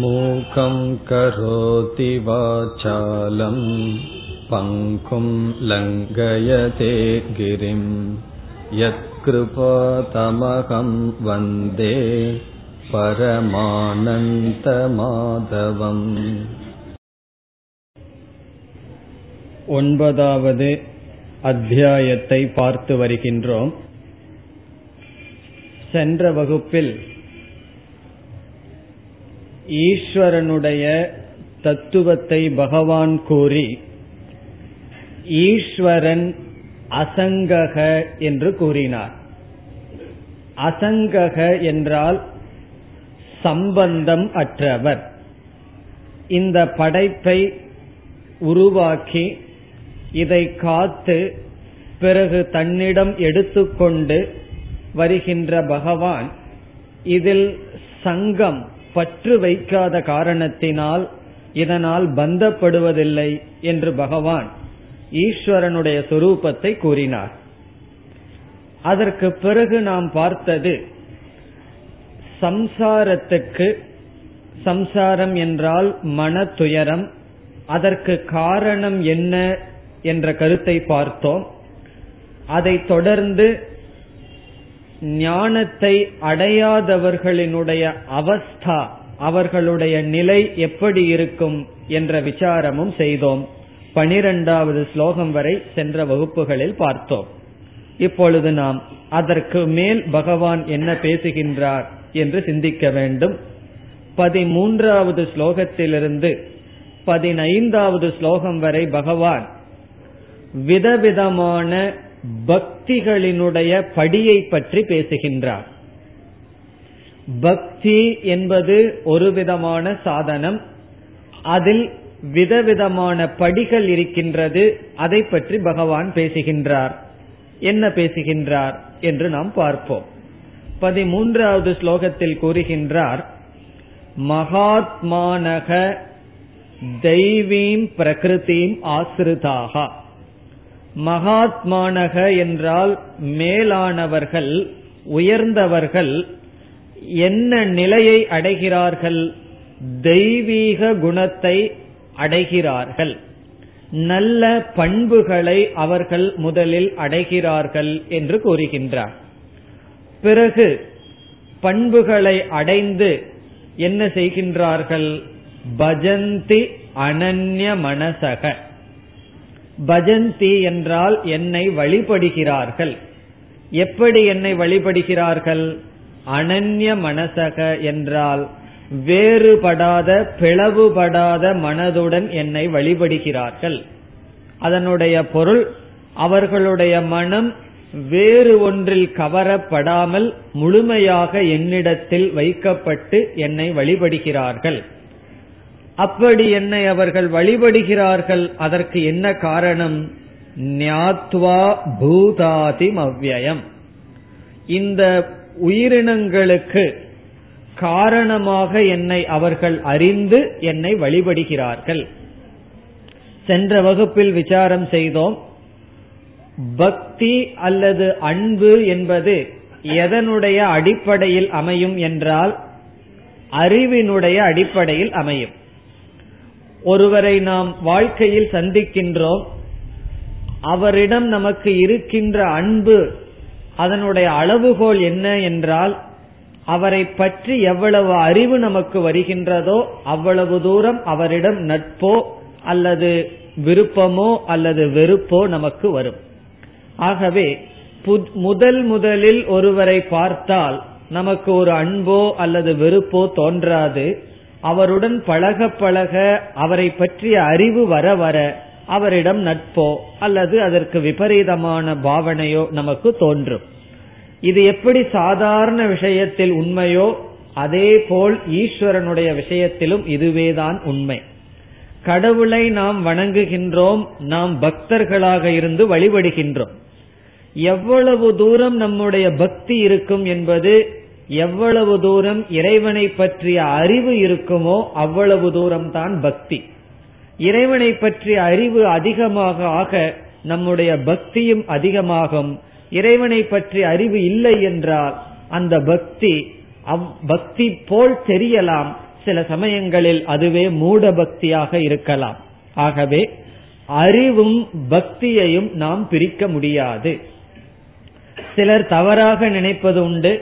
मूकं करोति वाचालं पङ्कुं लङ्घयते गिरिं यत्कृपातमहं वन्दे परमानन्तमाधवम् ஒன்பதாவது அத்தியாயத்தை பார்த்து வருகின்றோம் சென்ற வகுப்பில் ஈஸ்வரனுடைய தத்துவத்தை பகவான் கூறி ஈஸ்வரன் அசங்கக என்று கூறினார். அசங்கக என்றால் சம்பந்தம் அற்றவர். இந்த படைப்பை உருவாக்கி இதை காத்து பிறகு தன்னிடம் எடுத்துக்கொண்டு வருகின்ற பகவான் இதில் சங்கம் பற்று வைக்காத காரணத்தினால் இதனால் பந்தப்படுவதில்லை என்று பகவான் ஈஸ்வரனுடைய சொரூபத்தை கூறினார். அதற்கு பிறகு நாம் பார்த்தது சம்சாரத்துக்கு சம்சாரம் என்றால் மன துயரம் அதற்கு காரணம் என்ன என்ற கருத்தை பார்த்தோம். அதை தொடர்ந்து ஞானத்தை அடையாதவர்களினுடைய அவஸ்தா அவர்களுடைய நிலை எப்படி இருக்கும் என்ற விசாரமும் செய்தோம். பனிரெண்டாவது ஸ்லோகம் வரை சென்ற வகுப்புகளில் பார்த்தோம். இப்பொழுது நாம் அதற்கு மேல் பகவான் என்ன பேசுகின்றார் என்று சிந்திக்க வேண்டும். பதிமூன்றாவது ஸ்லோகத்திலிருந்து பதினைந்தாவது ஸ்லோகம் வரை பகவான் விதவிதமான பக்திகளினுடைய படியை பற்றி பேசுகின்றார். பக்தி என்பது ஒரு விதமான சாதனம் அதில் விதவிதமான படிகள் இருக்கின்றது அதை பற்றி பகவான் பேசுகின்றார். என்ன பேசுகின்றார் என்று நாம் பார்ப்போம். பதிமூன்றாவது ஸ்லோகத்தில் கூறுகின்றார் மகாத்மானக தெய்வீம் பிரகிருதிம் ஆசிரிதாகா. மகாத்மானக என்றால் மேலானவர்கள் உயர்ந்தவர்கள் என்ன நிலையை அடைகிறார்கள்? தெய்வீக குணத்தை அடைகிறார்கள். நல்ல பண்புகளை அவர்கள் முதலில் அடைகிறார்கள் என்று கூறுகின்றார். பிறகு பண்புகளை அடைந்து என்ன செய்கின்றார்கள்? பஜந்தி அனன்ய மனசக. பஜந்தி என்றால் என்னை வழிபடுகிறார்கள். எப்படி என்னை வழிபடுகிறார்கள்? அனன்ய மனசக என்றால் வேறுபடாத பிளவுபடாத மனதுடன் என்னை வழிபடுகிறார்கள். அதனுடைய பொருள் அவர்களுடைய மனம் வேறு ஒன்றில் கவரப்படாமல் முழுமையாக என்னிடத்தில் வைக்கப்பட்டு என்னை வழிபடுகிறார்கள். அப்படி என்னை அவர்கள் வழிபடுகிறார்கள். அதற்கு என்ன காரணம்? ஞாத்வா பூதாதி அவ்வயம் இந்த உயிரினங்களுக்கு காரணமாக என்னை அவர்கள் அறிந்து என்னை வழிபடுகிறார்கள். சென்ற வகுப்பில் விசாரம் செய்தோம். பக்தி அல்லது அன்பு என்பது எதனுடைய அடிப்படையில் அமையும் என்றால் அறிவினுடைய அடிப்படையில் அமையும். ஒருவரை நாம் வாழ்க்கையில் சந்திக்கின்றோம் அவரிடம் நமக்கு இருக்கின்ற அன்பு அதனுடைய அளவுகோல் என்ன என்றால் அவரை பற்றி எவ்வளவு அறிவு நமக்கு வருகின்றதோ அவ்வளவு தூரம் அவரிடம் நட்போ அல்லது விருப்பமோ அல்லது வெறுப்போ நமக்கு வரும். ஆகவே முதல் முதலில் ஒருவரை பார்த்தால் நமக்கு ஒரு அன்போ அல்லது வெறுப்போ தோன்றாது. அவருடன் பழக பழக அவரை பற்றிய அறிவு வர வர அவரிடம் நட்போ அல்லது அதற்கு விபரீதமான பாவனையோ நமக்கு தோன்றும். இது எப்படி சாதாரண விஷயத்தில் உண்மையோ அதே போல் ஈஸ்வரனுடைய விஷயத்திலும் இதுவேதான் உண்மை. கடவுளை நாம் வணங்குகின்றோம் நாம் பக்தர்களாக இருந்து வழிபடுகின்றோம். எவ்வளவு தூரம் நம்முடைய பக்தி இருக்கும் என்பது எவ்வளவு தூரம் இறைவனை பற்றிய அறிவு இருக்குமோ அவ்வளவு தூரம் தான் பக்தி. இறைவனை பற்றிய அறிவு அதிகமாக ஆக நம்முடைய பக்தியும் அதிகமாகும். இறைவனை பற்றி அறிவு இல்லை என்றால் அந்த பக்தி பக்தி போல் தெரியலாம். சில சமயங்களில் அதுவே மூட பக்தியாக இருக்கலாம். ஆகவே அறிவும் பக்தியையும் நாம் பிரிக்க முடியாது. சிலர் தவறாக நினைப்பது உண்டு.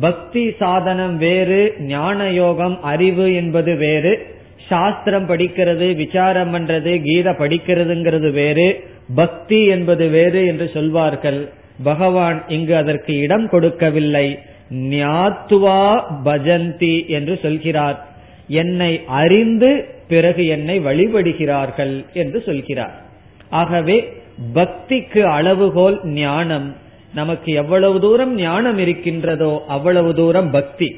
பக்தி சாதனம் வேறு ஞான யோகம் அறிவு என்பது வேறு சாஸ்திரம் படிக்கிறது விசாரம் பண்றது கீதை படிக்கிறதுங்கிறது வேறு பக்தி என்பது வேறு என்று சொல்வார்கள். பகவான் இங்கு அதற்கு இடம் கொடுக்கவில்லை. ஞாத்துவா பஜந்தி என்று சொல்கிறார். என்னை அறிந்து பிறகு என்னை வழிபடுகிறார்கள் என்று சொல்கிறார். ஆகவே பக்திக்கு அளவுகோல் ஞானம். நமக்கு எவ்வளவு தூரம் ஞானம் இருக்கின்றதோ அவ்வளவு தூரம் பக்தி.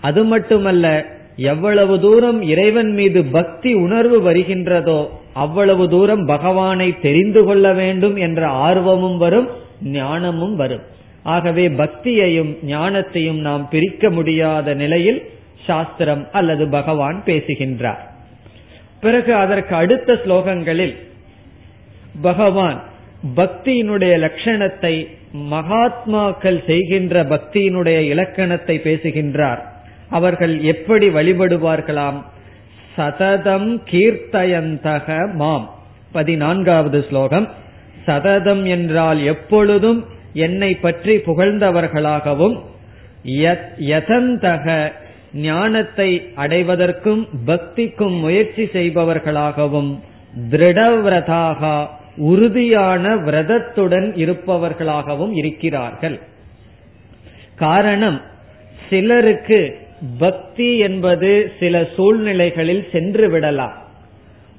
அது மட்டுமல்ல எவ்வளவு தூரம் இறைவன் மீது பக்தி உணர்வு வருகின்றதோ அவ்வளவு தூரம் பகவானை தெரிந்து கொள்ள வேண்டும் என்ற ஆர்வமும் வரும் ஞானமும் வரும். ஆகவே பக்தியையும் ஞானத்தையும் நாம் பிரிக்க முடியாத நிலையில் சாஸ்திரம் அல்லது பகவான் பேசுகின்றார். பிறகு அதற்கு அடுத்த ஸ்லோகங்களில் பகவான் பக்தியினுடைய லட்சணத்தை மகாத்மாக்கள் செய்கின்ற பக்தியினுடைய இலக்கணத்தை பேசுகின்றார். அவர்கள் எப்படி வழிபடுவார்களாம்? சததம் கீர்த்தயந்தக மாம். பதினான்காவது ஸ்லோகம். சததம் என்றால் எப்பொழுதும் என்னை பற்றி புகழ்ந்தவர்களாகவும் யதந்தக ஞானத்தை அடைவதற்கும் பக்திக்கும் முயற்சி செய்பவர்களாகவும் திருடவிரதாக உறுதியான விரதத்துடன் இருப்பவர்களாகவும் இருக்கிறார்கள். காரணம் சிலருக்கு பக்தி என்பது சில சூழ்நிலைகளில் சென்று விடலாம்.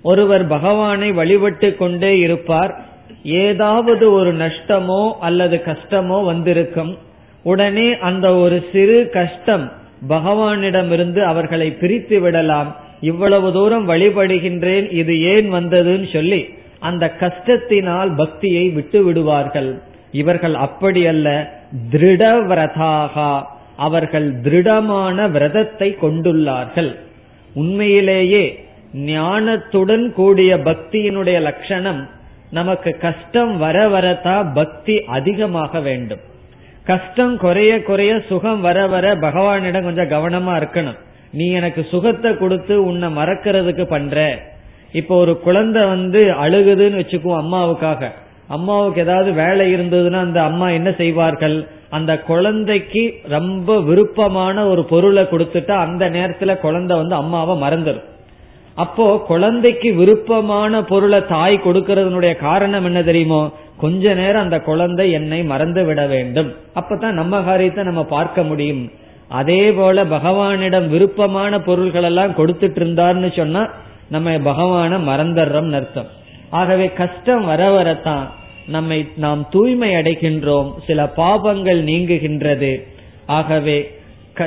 ஒருவர் பகவானை வழிபட்டு கொண்டே இருப்பார். ஏதாவது ஒரு நஷ்டமோ அல்லது கஷ்டமோ வந்திருக்கும். உடனே அந்த ஒரு சிறு கஷ்டம் பகவானிடமிருந்து அவர்களை பிரித்து விடலாம். இவ்வளவு தூரம் வழிபடுகின்றேன் இது ஏன் வந்ததுன்னு சொல்லி அந்த கஷ்டத்தினால் பக்தியை விட்டு விடுவார்கள் இவர்கள் அப்படி அல்ல திருடவிரதாகா. அவர்கள் திருடமான விரதத்தை கொண்டுள்ளார்கள். உண்மையிலேயே ஞானத்துடன் கூடிய பக்தியினுடைய லட்சணம் நமக்கு கஷ்டம் வர வரத்தான் பக்தி அதிகமாக வேண்டும். கஷ்டம் குறைய குறைய சுகம் வர வர பகவானிடம் கொஞ்சம் கவனமா இருக்கணும். நீ எனக்கு சுகத்தை கொடுத்து உன்னை மறக்கிறதுக்கு பண்ற. இப்போ ஒரு குழந்தை வந்து அழுகுதுன்னு வச்சுக்குவோம் அம்மாவுக்காக. அம்மாவுக்கு ஏதாவது வேலை இருந்ததுன்னா அந்த அம்மா என்ன செய்வார்கள்? அந்த குழந்தைக்கு ரொம்ப விருப்பமான ஒரு பொருளை கொடுத்துட்டா அந்த நேரத்துல குழந்தை வந்து அம்மாவை மறந்துடும். அப்போ குழந்தைக்கு விருப்பமான பொருளை தாய் கொடுக்கறதுனுடைய காரணம் என்ன தெரியுமோ? கொஞ்ச நேரம் அந்த குழந்தை என்னை மறந்து விட வேண்டும். அப்பதான் நம்ம காரியத்தை நம்ம பார்க்க முடியும். அதே போல பகவானிடம் விருப்பமான பொருள்கள் எல்லாம் கொடுத்துட்டு இருந்தார்னு சொன்னா நம்ம பகவான மறந்துடுறோம் அர்த்தம். ஆகவே கஷ்டம் வர வரத்தான் நம்மை நாம் தூய்மை அடைகின்றோம். சில பாபங்கள் நீங்குகின்றது. ஆகவே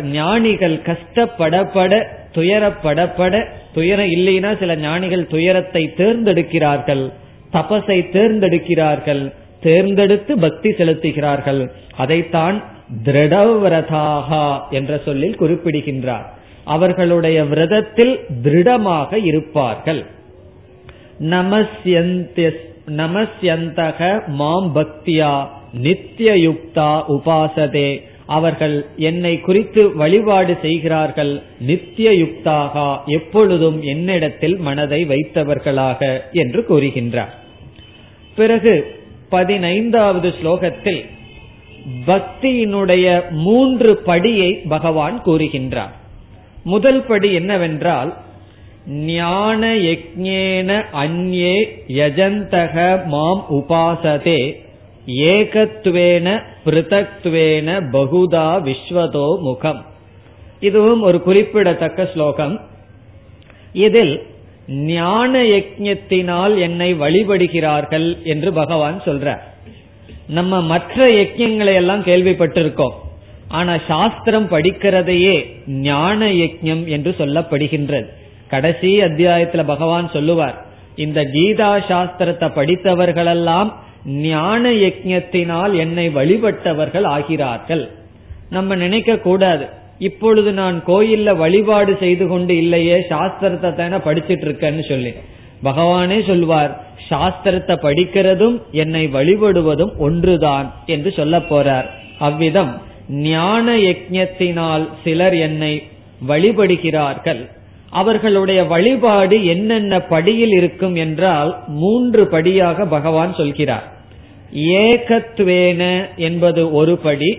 ஞானிகள் கஷ்டப்படப்பட துயரப்படப்பட துயரம் இல்லைன்னா சில ஞானிகள் துயரத்தை தேர்ந்தெடுக்கிறார்கள். தபசை தேர்ந்தெடுக்கிறார்கள். தேர்ந்தெடுத்து பக்தி செலுத்துகிறார்கள். அதைத்தான் திருடவரதாகா என்ற சொல்லில் குறிப்பிடுகின்றார். அவர்களுடைய விரதத்தில் திருடமாக இருப்பார்கள். நமஸ்யந்தக மாம் பக்தியா நித்தியயுக்தா உபாசதே. அவர்கள் என்னை குறித்து வழிபாடு செய்கிறார்கள். நித்திய யுக்தாக எப்பொழுதும் என்னிடத்தில் மனதை வைத்தவர்களாக என்று கூறுகின்றார். பிறகு பதினைந்தாவது ஸ்லோகத்தில் பக்தியினுடைய மூன்று படியை பகவான் கூறுகின்றார். முதல் படி என்னவென்றால் ஞான யஜ்ஞேன அந்யே யஜந்தக மாம் உபாசதே ஏகத்துவேன பிருதக்துவேன பகுதா விஸ்வதோ முகம். இதுவும் ஒரு குறிப்பிடத்தக்க ஸ்லோகம். இதில் ஞான யஜ்ஞத்தினால் என்னை வழிபடுகிறார்கள் என்று பகவான் சொல்றார். நம்ம மற்ற யஜ்யங்களை எல்லாம் கேள்விப்பட்டிருக்கோம். ஆனா சாஸ்திரம் படிக்கிறதையே ஞான யஜ்யம் என்று சொல்லப்படுகின்றது. கடைசி அத்தியாயத்துல பகவான் சொல்லுவார் இந்த கீதா சாஸ்திரத்தை படித்தவர்களெல்லாம் ஞான யஜ்யத்தினால் என்னை வழிபட்டவர்கள் ஆகிறார்கள். நம்ம நினைக்க கூடாது. இப்பொழுது நான் கோயில்ல வழிபாடு செய்து கொண்டு இல்லையே சாஸ்திரத்தை தானே படிச்சிட்டு இருக்கேன்னு சொல்லி. பகவானே சொல்வார் சாஸ்திரத்தை படிக்கிறதும் என்னை வழிபடுவதும் ஒன்றுதான் என்று சொல்ல போறார். அவ்விதம் ஞான யஜத்தினால் சிலர் என்னை வழிபடுகிறார்கள். அவர்களுடைய வழிபாடு என்னென்ன படியில் இருக்கும் என்றால் மூன்று படியாக பகவான் சொல்கிறார். ஏகத்வேன என்பது ஒரு படி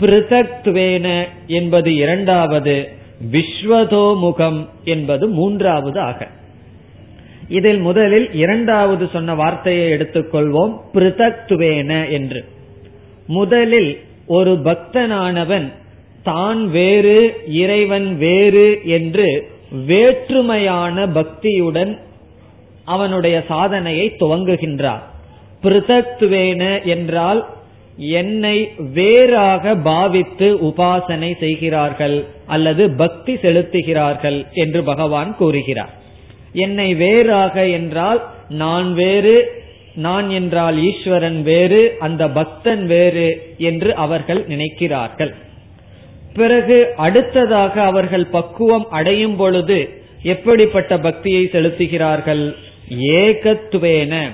பிருதத்வேன என்பது இரண்டாவது விஸ்வதோமுகம் என்பது மூன்றாவது ஆக இதில் முதலில் இரண்டாவது சொன்ன வார்த்தையை எடுத்துக்கொள்வோம் பிருதக்துவேன என்று. முதலில் ஒரு பக்தனானவன் தான் வேறு இறைவன் வேறு என்று வேற்றுமையான பக்தியுடன் அவனுடைய சாதனையை துவங்குகின்றார். பிருதக்துவேன என்றால் என்னை வேறாக பாவித்து உபாசனை செய்கிறார்கள் அல்லது பக்தி செலுத்துகிறார்கள் என்று பகவான் கூறுகிறார். என்னை வேறாக என்றால் நான் வேறு நான் என்றால் ஈஸ்வரன் வேறு அந்த பக்தன் வேறு என்று அவர்கள் நினைக்கிறார்கள். பிறகு அடுத்ததாக அவர்கள் பக்குவம் அடையும் பொழுது எப்படிப்பட்ட பக்தியை செலுத்துகிறார்கள்? ஏகத்துவேன.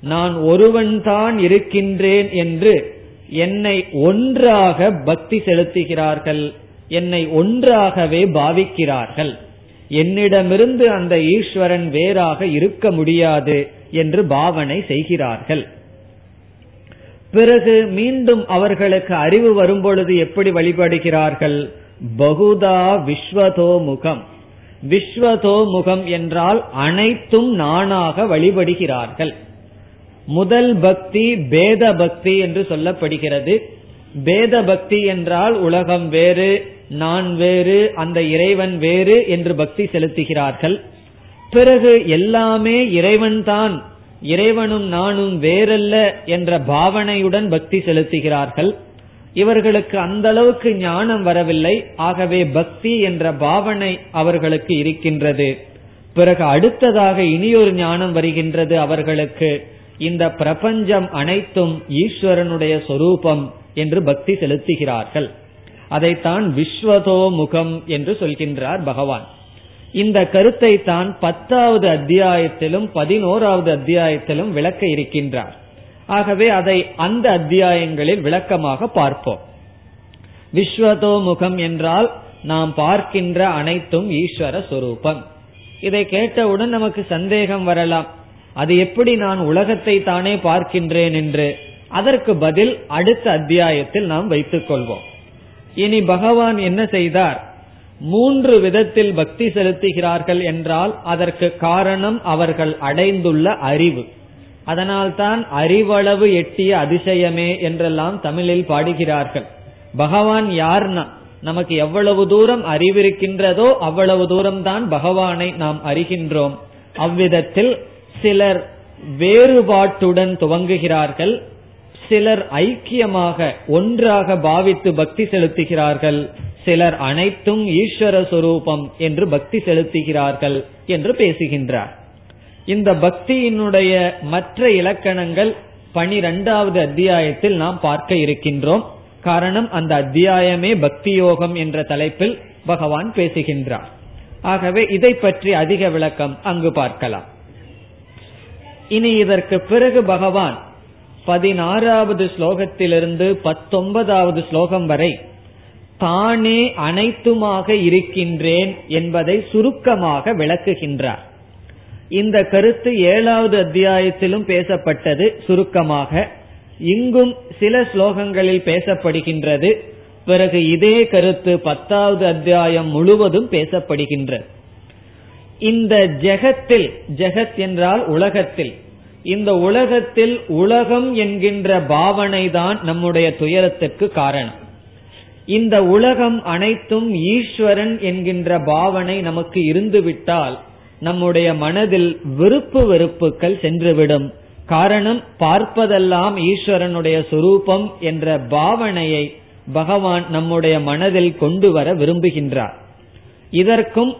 நான் ஒருவன்தான் இருக்கின்றேன் என்று என்னை ஒன்றாக பக்தி செலுத்துகிறார்கள் என்னை ஒன்றாகவே பாவிக்கிறார்கள். என்னிடமிருந்து அந்த ஈஸ்வரன் வேறாக இருக்க முடியாது என்று பாவனை செய்கிறார்கள். பிறகு மீண்டும் அவர்களுக்கு அறிவு வரும்பொழுது எப்படி வழிபடுகிறார்கள்? பகுதா விஸ்வதோ முகம் விஸ்வதோ முகம் என்றால் அனைத்தும் நானாக வழிபடுகிறார்கள். முதல் பக்தி பேத பக்தி என்று சொல்லப்படுகிறது. பேத பக்தி என்றால் உலகம் வேறு நான் வேறு அந்த இறைவன் வேறு என்று பக்தி செலுத்துகிறார்கள். பிறகு எல்லாமே இறைவன்தான் இறைவனும் நானும் வேறல்ல என்ற பாவனையுடன் பக்தி செலுத்துகிறார்கள். இவர்களுக்கு அந்த அளவுக்கு ஞானம் வரவில்லை ஆகவே பக்தி என்ற பாவனை அவர்களுக்கு இருக்கின்றது. பிறகு அடுத்ததாக இனியொரு ஞானம் வருகின்றது அவர்களுக்கு. இந்த பிரபஞ்சம் அனைத்தும் ஈஸ்வரனுடைய சொரூபம் என்று பக்தி செலுத்துகிறார்கள். அதைத்தான் விஸ்வதோ முகம் என்று சொல்கின்றார் பகவான். இந்த கருத்தை தான் பத்தாவது அத்தியாயத்திலும் பதினோராவது அத்தியாயத்திலும் விளக்க இருக்கின்றார். ஆகவே அதை அந்த அத்தியாயங்களில் விளக்கமாக பார்ப்போம். விஸ்வதோ முகம் என்றால் நாம் பார்க்கின்ற அனைத்தும் ஈஸ்வர சொரூபம். இதை கேட்டவுடன் நமக்கு சந்தேகம் வரலாம். அது எப்படி நான் உலகத்தை தானே பார்க்கின்றேன் என்று. அதற்கு பதில் அடுத்த அத்தியாயத்தில் நாம் வைத்துக் கொள்வோம். இனி பகவான் என்ன செய்தார்? மூன்று விதத்தில் பக்தி செலுத்துகிறார்கள் என்றால் அதற்கு காரணம் அவர்கள் அடைந்துள்ள அறிவு. அதனால்தான் அறிவளவு எட்டிய அதிசயமே என்றெல்லாம் தமிழில் பாடுகிறார்கள். பகவான் யார்னா? நமக்கு எவ்வளவு தூரம் அறிவிருக்கின்றதோ அவ்வளவு தூரம் தான் பகவானை நாம் அறிகின்றோம். அவ்விதத்தில் சிலர் வேறுபாட்டுடன் துவங்குகிறார்கள். சிலர் ஐக்கியமாக ஒன்றாக பாவித்து பக்தி செலுத்துகிறார்கள். சிலர் அனைத்தும் ஈஸ்வர சொரூபம் என்று பக்தி செலுத்துகிறார்கள் என்று பேசுகின்றார். இந்த பக்தியினுடைய மற்ற இலக்கணங்கள் பனிரெண்டாவது அத்தியாயத்தில் நாம் பார்க்க இருக்கின்றோம். காரணம் அந்த அத்தியாயமே பக்தி யோகம் என்ற தலைப்பில் பகவான் பேசுகின்றார். ஆகவே இதை பற்றி அதிக விளக்கம் அங்கு பார்க்கலாம். இனி இதற்கு பிறகு பகவான் பதினாறாவது ஸ்லோகத்திலிருந்து பத்தொன்பதாவது ஸ்லோகம் வரை தானே அனைத்துமாக இருக்கின்றேன் என்பதை சுருக்கமாக விளக்குகின்றார். இந்த கருத்து ஏழாவது அத்தியாயத்திலும் பேசப்பட்டது சுருக்கமாக. இங்கும் சில ஸ்லோகங்களில் பேசப்படுகின்றது. பிறகு இதே கருத்து பத்தாவது அத்தியாயம் முழுவதும் பேசப்படுகின்றது. இந்த ஜெகத்தில் ஜெகத் என்றால் உலகத்தில் இந்த உலகத்தில் உலகம் என்கின்ற பாவனை தான் நம்முடைய துயரத்துக்கு காரணம். இந்த உலகம் அனைத்தும் ஈஸ்வரன் என்கின்ற பாவனை நமக்கு இருந்துவிட்டால் நம்முடைய மனதில் விருப்பு வெறுப்புகள் சென்றுவிடும். காரணம் பார்ப்பதெல்லாம் ஈஸ்வரனுடைய சுரூபம் என்ற பாவனையை பகவான் நம்முடைய மனதில் கொண்டு வர விரும்புகின்றார். இதற்கும்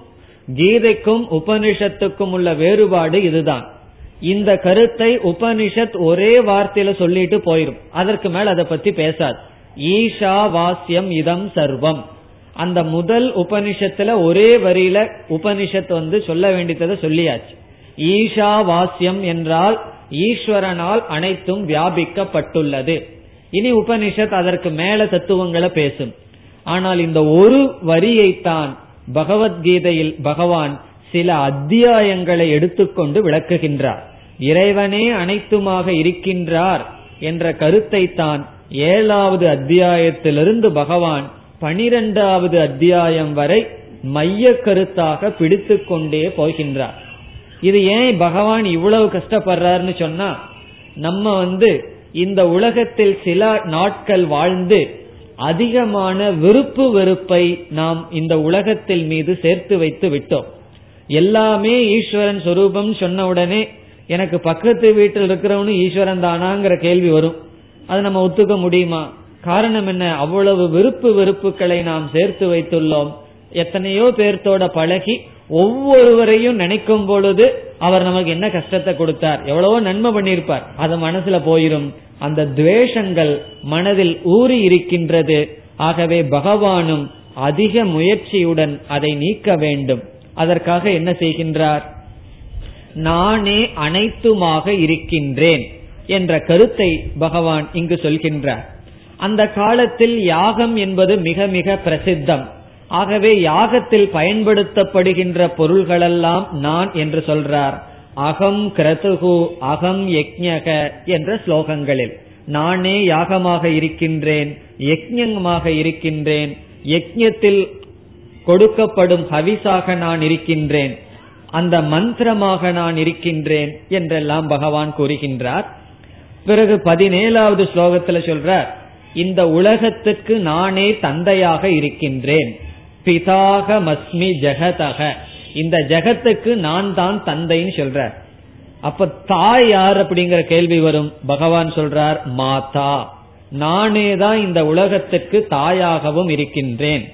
கீதைக்கும் உபனிஷத்துக்கும் உள்ள வேறுபாடு இதுதான். இந்த கருத்தை உபனிஷத் ஒரே வார்த்தையில சொல்லிட்டு போயிரும். அதற்கு மேல் அதை பத்தி பேசாது. ஈஷா வாசியம் இதம் சர்வம். அந்த முதல் உபனிஷத்துல ஒரே வரியில உபனிஷத் வந்து சொல்ல வேண்டியதை சொல்லியாச்சு. ஈஷா வாசியம் என்றால் ஈஸ்வரனால் அனைத்தும் வியாபிக்கப்பட்டுள்ளது. இனி உபனிஷத் அதற்கு மேல தத்துவங்களை பேசும். ஆனால் இந்த ஒரு வரியைத்தான் பகவத்கீதையில் பகவான் சில அத்தியாயங்களை எடுத்துக்கொண்டு விளக்குகின்றார். இறைவனே அனைத்துமாக இருக்கின்றார் என்ற கருத்தை தான் ஏழாவது அத்தியாயத்திலிருந்து பகவான் பனிரெண்டாவது அத்தியாயம் வரை மைய கருத்தாக பிடித்து கொண்டே போகின்றார். இது ஏன் பகவான் இவ்வளவு கஷ்டப்படுறாருன்னு சொன்னா நம்ம வந்து இந்த உலகத்தில் சில நாட்கள் வாழ்ந்து அதிகமான விருப்பு வெறுப்பை நாம் இந்த உலகத்தில் மீது சேர்த்து வைத்து விட்டோம். எல்லாமே ஈஸ்வரன் சொரூபம் சொன்ன உடனே எனக்கு பக்கத்து வீட்டில் இருக்கிறவனு ஈஸ்வரன் தானாங்கிற கேள்வி வரும். அது நம்ம ஒத்துக்க முடியுமா? காரணம் என்ன? அவ்வளவு விருப்பு வெறுப்புகளை நாம் சேர்த்து வைத்துள்ளோம். எத்தனையோ பேர்த்தோட பழகி ஒவ்வொருவரையும் நினைக்கும் பொழுது அவர் நமக்கு என்ன கஷ்டத்தை கொடுத்தார்? எவ்வளவோ நன்மை பண்ணியிருப்பார். அது மனசுல போயிரும். அந்த துவேஷங்கள் மனதில் ஊறி இருக்கின்றது. ஆகவே பகவானும் அதிக முயற்சியுடன் அதை நீக்க வேண்டும். அதற்காக என்ன செய்கின்றார்? நானே அனைத்துமாக இருக்கின்றேன் என்ற கருத்தை பகவான் இங்கு சொல்கின்றார். அந்த காலத்தில் யாகம் என்பது மிக மிக பிரசித்தம். ஆகவே யாகத்தில் பயன்படுத்தப்படுகின்ற பொருள்களெல்லாம் நான் என்று சொல்றார். அகம் கிரதுகு அகம் யக்ஞக என்ற ஸ்லோகங்களில். நானே யாகமாக இருக்கின்றேன் யக்ஞமாக இருக்கின்றேன் யக்ஞத்தில் கொடுக்கப்படும் ஹவிசாக நான் இருக்கின்றேன். அந்த மந்திரமாக நான் இருக்கின்றேன் என்றெல்லாம் பகவான் கூறுகின்றார். பிறகு பதினேழாவது ஸ்லோகத்துல சொல்றார் இந்த உலகத்துக்கு நானே தந்தையாக இருக்கின்றேன். பிதாக மஸ்மி ஜெகதக. இந்த ஜெகத்துக்கு நான் தான் தந்தைன்னு சொல்றார். அப்ப தாய் யார் அப்படிங்கிற கேள்வி வரும். பகவான் சொல்றார் மாதா. நானே தான் இந்த உலகத்துக்கு தாயாகவும் இருக்கின்றேன்.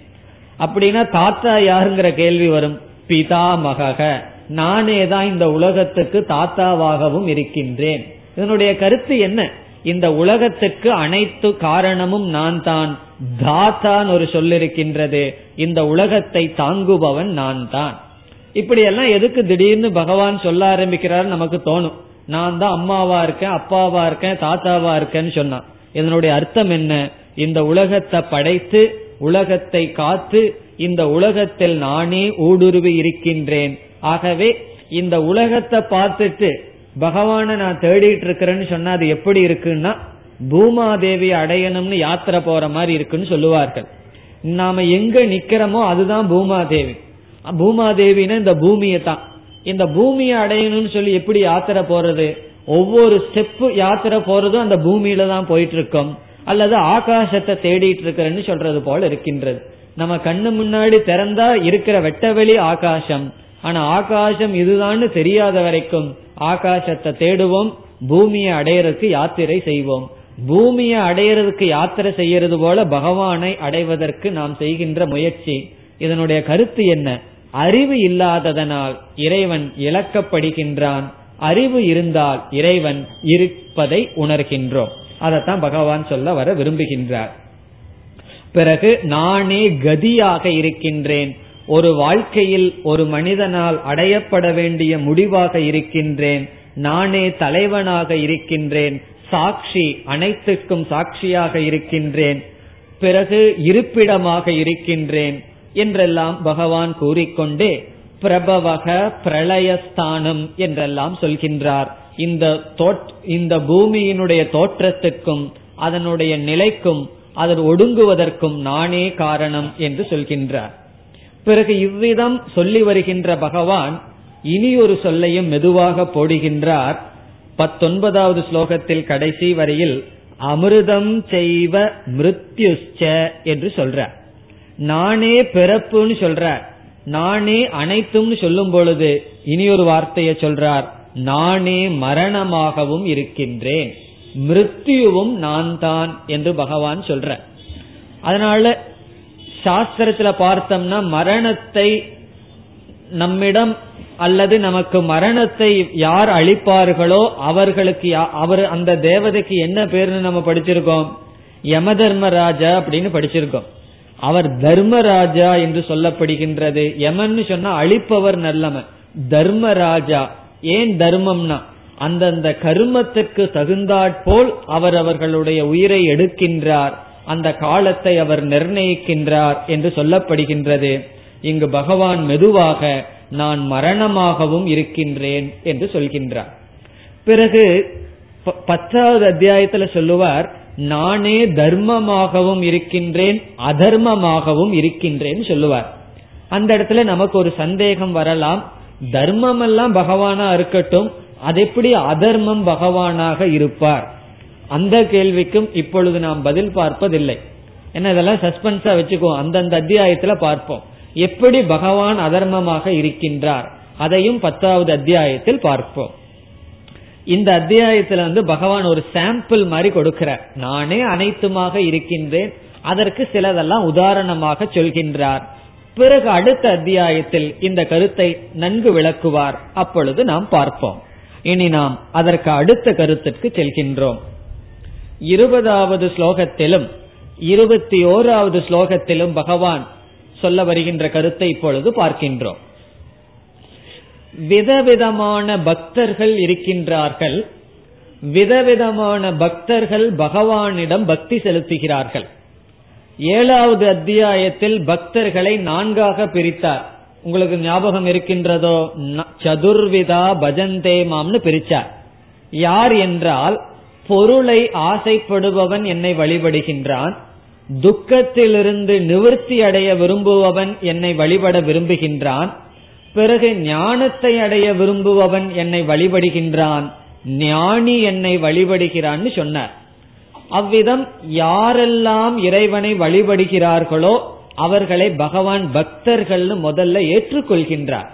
அப்படின்னா தாத்தா யாருங்கிற கேள்வி வரும். பிதா மகக நானே தான் இந்த உலகத்துக்கு தாத்தாவாகவும் இருக்கின்றேன். இதனுடைய கருத்து என்ன? இந்த உலகத்துக்கு அனைத்து காரணமும் நான் தான். தாத்தான் ஒரு சொல்லிருக்கின்றது இந்த உலகத்தை தாங்குபவன் நான் தான். இப்படி எல்லாம் எதுக்கு திடீர்னு பகவான் சொல்ல ஆரம்பிக்கிறார் நமக்கு தோணும். நான் தான் அம்மாவா இருக்கேன் அப்பாவா இருக்கேன் தாத்தாவா இருக்கேன்னு சொன்னான். இதனுடைய அர்த்தம் என்ன? இந்த உலகத்தை படைத்து உலகத்தை காத்து இந்த உலகத்தில் நானே ஊடுருவி இருக்கின்றேன். ஆகவே இந்த உலகத்தை பார்த்துட்டு பகவான நான் தேடிட்டு இருக்கிறேன்னு சொன்னா அது எப்படி இருக்குன்னா பூமாதேவி அடையணும்னு யாத்திரை போற மாதிரி இருக்குன்னு சொல்லுவார்கள். நாம எங்க நிக்கிறோமோ அதுதான் பூமாதேவி. பூமாதேவின்னா இந்த பூமியை தான். இந்த பூமியை அடையணும்னு சொல்லி எப்படி யாத்திரை போறது? ஒவ்வொரு ஸ்டெப்பு யாத்திரை போறதும் அந்த பூமியில தான் போயிட்டு இருக்கோம். அல்லது ஆகாசத்தை தேடிட்டு இருக்கிறேன்னு சொல்றது போல இருக்கின்றது. நம்ம கண்ணு முன்னாடி திறந்தா இருக்கிற வெட்டவெளி ஆகாசம். ஆனா ஆகாசம் இதுதான்னு தெரியாத வரைக்கும் ஆகாசத்தை தேடுவோம் பூமியை அடையறதுக்கு யாத்திரை செய்வோம். பூமியை அடையறதுக்கு யாத்திரை செய்யறது போல பகவானை அடைவதற்கு நாம் செய்கின்ற முயற்சி. இதனுடைய கருத்து என்ன? அறிவு இல்லாததனால் இறைவன் இழக்கப்படுகின்றான். அறிவு இருந்தால் இறைவன் இருப்பதை உணர்கின்றோம். அதைத்தான் பகவான் சொல்ல வர விரும்புகின்றார். பிறகு நானே கதியாக இருக்கின்றேன். ஒரு வாழ்க்கையில் ஒரு மனிதனால் அடையப்பட வேண்டிய முடிவாக இருக்கின்றேன். நானே தலைவனாக இருக்கின்றேன். சாட்சி அனைத்துக்கும் சாட்சியாக இருக்கின்றேன். பிறகு இருப்பிடமாக இருக்கின்றேன் என்றெல்லாம் பகவான் கூறிக்கொண்டே பிரபவக பிரளயஸ்தானம் என்றெல்லாம் சொல்கின்றார். இந்த இந்த பூமியினுடைய தோற்றத்துக்கும் அதனுடைய நிலைக்கும் அதன் ஒடுங்குவதற்கும் நானே காரணம் என்று சொல்கின்றார். பிறகு இவ்விதம் சொல்லி வருகின்ற பகவான் இனி ஒரு சொல்லையும் மெதுவாக போடுகின்றார். பத்தொன்பதாவது ஸ்லோகத்தில் கடைசி வரையில் அமிர்தம் செய்வ மிருத்யுச்ச என்று சொல்றார். நானே பிறப்புன்னு சொல்றார். நானே அனைத்தும்னு சொல்லும் பொழுது இனி ஒரு வார்த்தையை சொல்றார். நானே மரணமாகவும் இருக்கின்றேன். மிருத்யுவும் நான் தான் என்று பகவான் சொல்ற. அதனால சாஸ்திரத்துல பார்த்தோம்னா மரணத்தை நம்மிடம் அல்லது நமக்கு மரணத்தை யார் அளிப்பார்களோ அவர்களுக்கு அவர் அந்த தேவதைக்கு என்ன பேருன்னு நம்ம படிச்சிருக்கோம்? யம தர்மராஜா அப்படின்னு படிச்சிருக்கோம். அவர் தர்மராஜா என்று சொல்லப்படுகின்றது. யமன்னு சொன்னா அழிப்பவர் நல்லவன். தர்மராஜா. ஏன் தர்மம்னா அந்தந்த கருமத்திற்கு தகுந்தாற்போல் அவர் அவர்களுடைய உயிரை எடுக்கின்றார். அந்த காலத்தை அவர் நிர்ணயிக்கின்றார் என்று சொல்லப்படுகின்றது. இங்கு பகவான் மெதுவாக நான் மரணமாகவும் இருக்கின்றேன் என்று சொல்கின்றார். பிறகு பத்தாவது அத்தியாயத்துல சொல்லுவார் நானே தர்மமாகவும் இருக்கின்றேன் அதர்மமாகவும் இருக்கின்றேன் சொல்லுவார். அந்த இடத்துல நமக்கு ஒரு சந்தேகம் வரலாம். தர்மம் எல்லாம் பகவானா இருக்கட்டும் அது எப்படி அதர்மம் பகவானாக இருப்பார்? அந்த கேள்விக்கும் இப்பொழுது நாம் பதில் பார்ப்பதில்லை. என்ன இதெல்லாம் சஸ்பென்ஸா வச்சுக்குவோம். அந்தந்த அத்தியாயத்துல பார்ப்போம். எப்படி பகவான் அதர்மமாக இருக்கின்றார்? அதையும் பத்தாவது அத்தியாயத்தில் பார்ப்போம். இந்த அத்தியாயத்துல வந்து பகவான் ஒரு சாம்பிள் மாதிரி கொடுக்கிறார். நானே அனைத்துமாக இருக்கின்றேன். அதற்கு சிலதெல்லாம் உதாரணமாக சொல்கின்றார். பிறகு அடுத்த அத்தியாயத்தில் இந்த கருத்தை நன்கு விளக்குவார். அப்பொழுது நாம் பார்ப்போம். இனி நாம் அதற்கு அடுத்த கருத்திற்கு செல்கின்றோம். இருபதாவது ஸ்லோகத்திலும் இருபத்தி ஓராவது ஸ்லோகத்திலும் பகவான் சொல்ல வருகின்ற கருத்தை இப்பொழுது பார்க்கின்றோம். விதவிதமான பக்தர்கள் இருக்கின்றார்கள். விதவிதமான பக்தர்கள் பகவானிடம் பக்தி செலுத்துகிறார்கள். ஏழாவது அத்தியாயத்தில் பக்தர்களை நான்காக பிரித்தார். உங்களுக்கு ஞாபகம் இருக்கின்றதோ? சதுர்விதா பஜந்தே மாம்னு பிரிச்சார். யார் என்றால் பொருளை ஆசைப்படுபவன் என்னை வழிபடுகின்றான் துக்கத்திலிருந்து நிவர்த்தி அடைய விரும்புபவன் என்னை வழிபட விரும்புகின்றான் பிறகு ஞானத்தை அடைய விரும்புபவன் என்னை வழிபடுகின்றான் ஞானி என்னை வழிபடுகிறான்னு சொன்னார். அவ்விதம் யாரெல்லாம் இறைவனை வழிபடுகிறார்களோ அவர்களை பகவான் பக்தர்கள்னு முதல்ல ஏற்றுக்கொள்கின்றார்.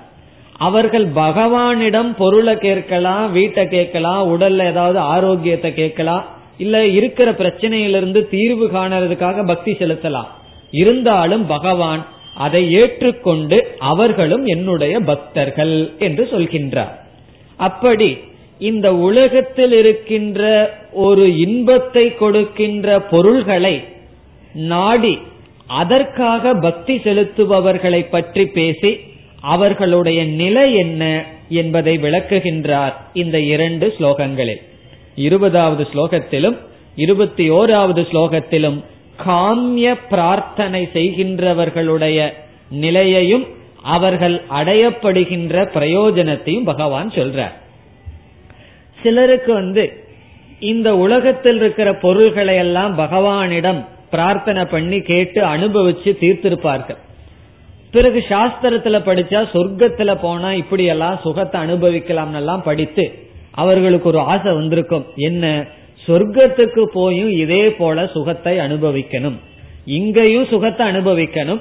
அவர்கள் பகவானிடம் பொருளை கேட்கலாம் வீட்டை கேட்கலாம் உடல்ல ஏதாவது ஆரோக்கியத்தை கேட்கலாம் இல்ல இருக்கிற பிரச்சனையிலிருந்து தீர்வு காணறதுக்காக பக்தி செலுத்தலாம். இருந்தாலும் பகவான் அதை ஏற்றுக்கொண்டு அவர்களும் என்னுடைய பக்தர்கள் என்று சொல்கின்றார். அப்படி இந்த உலகத்தில் இருக்கின்ற ஒரு இன்பத்தை கொடுக்கின்ற பொருள்களை நாடி அதற்காக பக்தி செலுத்துபவர்களை பற்றி பேசி அவர்களுடைய நிலை என்ன என்பதை விளக்குகின்றார் இந்த இரண்டு ஸ்லோகங்களில். இருபதாவது ஸ்லோகத்திலும் இருபத்தி ஓராவது ஸ்லோகத்திலும் காமிய பிரார்த்தனை செய்கின்றவர்களுடைய நிலையையும் அவர்கள் அடையப்படுகின்ற பிரயோஜனத்தையும் பகவான் சொல்றார். சிலருக்கு வந்து இந்த உலகத்தில் இருக்கிற பொருள்களை எல்லாம் பகவானிடம் பிரார்த்தனை பண்ணி கேட்டு அனுபவிச்சு தீர்த்திருப்பார்கள். பிறகு சாஸ்திரத்துல படிச்சா சொர்க்கத்துல போனா இப்படி எல்லாம் சுகத்தை அனுபவிக்கலாம் எல்லாம் படித்து அவர்களுக்கு ஒரு ஆசை வந்திருக்கும். என்ன? சொர்க்கத்துக்கு போயும் இதே போல சுகத்தை அனுபவிக்கணும். இங்கேயும் சுகத்தை அனுபவிக்கணும்.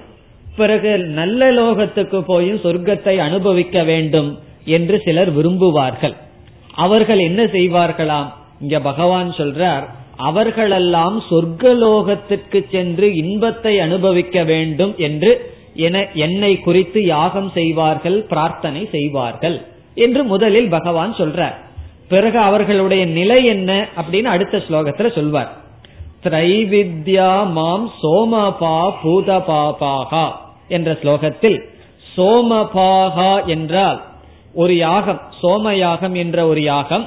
பிறகு நல்ல லோகத்துக்கு போயும் சொர்க்கத்தை அனுபவிக்க வேண்டும் என்று சிலர் விரும்புவார்கள். அவர்கள் என்ன செய்வார்களாம்? இங்க பகவான் சொல்றார் அவர்களெல்லாம் சொர்க்கலோகத்திற்கு சென்று இன்பத்தை அனுபவிக்க வேண்டும் என்று என என்னை குறித்து யாகம் செய்வார்கள் பிரார்த்தனை செய்வார்கள் என்று முதலில் பகவான் சொல்றார். பிறகு அவர்களுடைய நிலை என்ன அப்படின்னு அடுத்த ஸ்லோகத்துல சொல்வார். திரைவித்யா மாம் சோமபா பூதபாபாகா என்ற ஸ்லோகத்தில் சோமபாகா என்றால் ஒரு யாகம் சோம யாகம் என்ற ஒரு யாகம்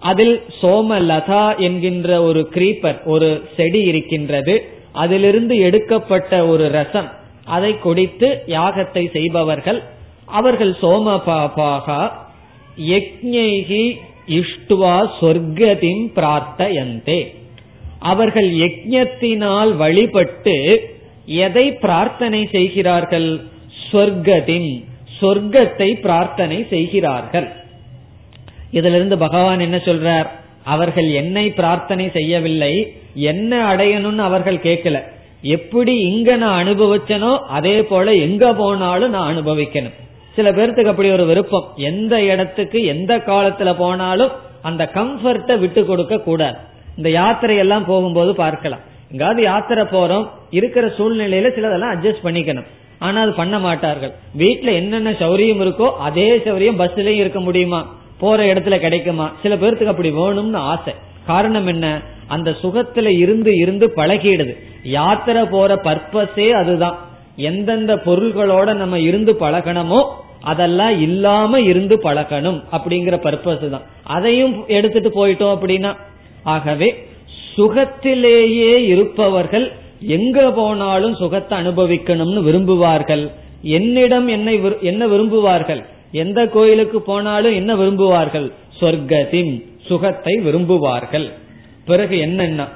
அதில் சோமலதா என்கின்ற ஒரு கிரீப்பர் ஒரு செடி இருக்கின்றது. அதிலிருந்து எடுக்கப்பட்ட ஒரு ரசம் அதை குடித்து யாகத்தை செய்பவர்கள். அவர்கள் சோமபாபாகா யக்ஞைகி இஷ்டுவா சொர்க்கதின் பிரார்த்தயந்தே. அவர்கள் யக்ஞத்தினால் வழிபட்டு எதை பிரார்த்தனை செய்கிறார்கள்? சொர்க்கதின் சொர்க்கத்தை பிரார்த்தனை செய்கிறார்கள். இதுல இருந்து பகவான் என்ன சொல்றார்? அவர்கள் என்னை பிரார்த்தனை செய்யவில்லை என்ன அடையணும்னு அவர்கள் கேட்கல. எப்படி இங்க நான் அனுபவிச்சனோ அதே போல எங்க போனாலும் நான் அனுபவிக்கணும். சில பேர்த்துக்கு அப்படி ஒரு விருப்பம். எந்த இடத்துக்கு எந்த காலத்துல போனாலும் அந்த கம்ஃபர்ட்டை விட்டு கொடுக்க கூடாது. இந்த யாத்திரை எல்லாம் போகும்போது பார்க்கலாம். எங்காவது யாத்திரை போறோம் இருக்கிற சூழ்நிலையில சிலதெல்லாம் அட்ஜஸ்ட் பண்ணிக்கணும். ஆனா அது பண்ண மாட்டார்கள். வீட்டுல என்னென்ன சௌரியம் இருக்கோ அதே சௌரியம் பஸ்லயும் இருக்க முடியுமா? போற இடத்துல கிடைக்குமா? சில பேர்த்துக்கு அப்படி வேணும்னு ஆசை. காரணம் என்ன? அந்த சுகத்துல இருந்து இருந்து பழகிடுது. யாத்திரை போற பர்பஸே அதுதான். எந்தெந்த பொருள்களோட நம்ம இருந்து பழகணுமோ அதெல்லாம் இல்லாம இருந்து பழகணும் அப்படிங்கிற பர்பஸ் தான். அதையும் எடுத்துட்டு போயிட்டோம் அப்படின்னா. ஆகவே சுகத்திலேயே இருப்பவர்கள் எங்க போனாலும் சுகத்தை அனுபவிக்கணும்னு விரும்புவார்கள். என்னிடம் என்னை என்ன விரும்புவார்கள்? எந்த கோயிலுக்கு போனாலும் என்ன விரும்புவார்கள்? சொர்க்கத்தின் சுகத்தை விரும்புவார்கள். பிறகு என்னன்னா?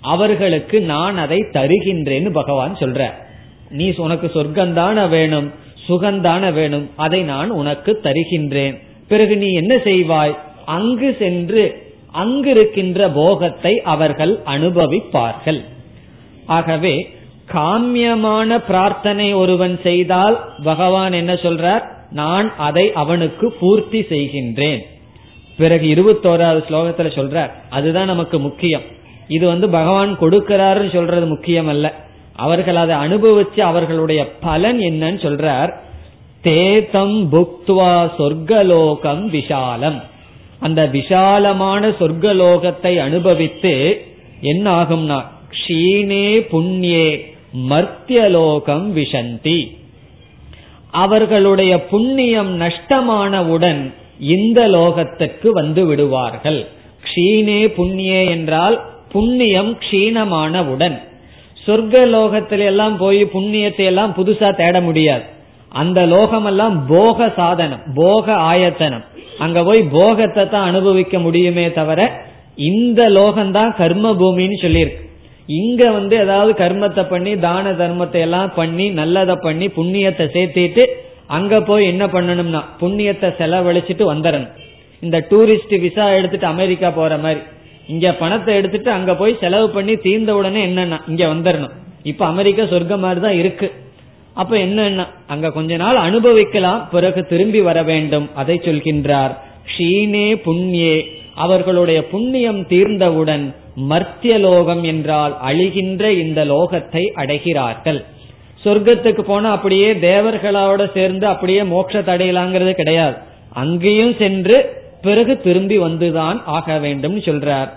அவர்களுக்கு நான் அதை தருகின்றேன்னு பகவான் சொல்ற நீ உனக்கு சொர்க்கந்தான வேணும் சுகந்தான வேணும் அதை நான் உனக்கு தருகின்றேன். பிறகு நீ என்ன செய்வாய்? அங்கு சென்று அங்கு இருக்கின்ற போகத்தை அவர்கள் அனுபவிப்பார்கள். ஆகவே காமியமான பிரார்த்தனை ஒருவன் செய்தால் பகவான் என்ன சொல்றார்? நான் அதை அவனுக்கு பூர்த்தி செய்கின்றேன். பிறகு இருபத்தோராவது ஸ்லோகத்துல சொல்ற அதுதான் நமக்கு முக்கியம். இது வந்து பகவான் கொடுக்கிறாருன்னு சொல்றது முக்கியம் அல்ல அவர்கள் அதை அனுபவிச்சு அவர்களுடைய பலன் என்னன்னு சொல்றார். தேதம் புக்துவா சொர்க்கலோகம் விஷாலம். அந்த விஷாலமான சொர்க்கலோகத்தை அனுபவித்து என்ன ஆகும்னா க்ஷீணே புண்ணியே மர்த்தியலோகம் விஷந்தி. அவர்களுடைய புண்ணியம் நஷ்டமானவுடன் இந்த லோகத்துக்கு வந்து விடுவார்கள். க்ஷீணே புண்ணியே என்றால் புண்ணியம் க்ஷீணமானவுடன். சொர்க்க லோகத்தில எல்லாம் போய் புண்ணியத்தை எல்லாம் புதுசா தேட முடியாது. அந்த லோகம் எல்லாம் போக சாதனம் போக ஆயத்தனம். அங்க போய் போகத்தை தான் அனுபவிக்க முடியுமே தவிர இந்த லோகம்தான் கர்ம பூமின்னு சொல்லியிருக்கு. இங்க வந்து ஏதாவது கர்மத்தை பண்ணி தான தர்மத்தை எல்லாம் பண்ணி நல்லதை பண்ணி புண்ணியத்தை சேர்த்திட்டு அங்க போய் என்ன பண்ணணும்னா புண்ணியத்தை செலவழிச்சிட்டு வந்துடணும் இந்த டூரிஸ்ட் விசா எடுத்துட்டு அமெரிக்கா போற மாதிரி. இங்க பணத்தை எடுத்துட்டு அங்க போய் செலவு பண்ணி தீர்ந்த உடனே என்னன்னா இங்க வந்துடணும் இப்ப அமெரிக்கா சொர்க்கம் மாதிரி தான் இருக்கு. அப்ப என்ன அங்க கொஞ்ச நாள் அனுபவிக்கலாம் பிறகு திரும்பி வர வேண்டும். அதை சொல்கின்றார். ஷீனே புண்ணியே. அவர்களுடைய புண்ணியம் தீர்ந்தவுடன் மர்த்திய லோகம் என்றால் அழிகின்ற இந்த லோகத்தை அடைகிறார்கள். சொர்க்கத்துக்கு போனா அப்படியே தேவர்களோட சேர்ந்து அப்படியே மோட்ச அடையலாங்கிறது கிடையாது. அங்கேயும் சென்று பிறகு திரும்பி வந்துதான் ஆக வேண்டும் சொல்றார்.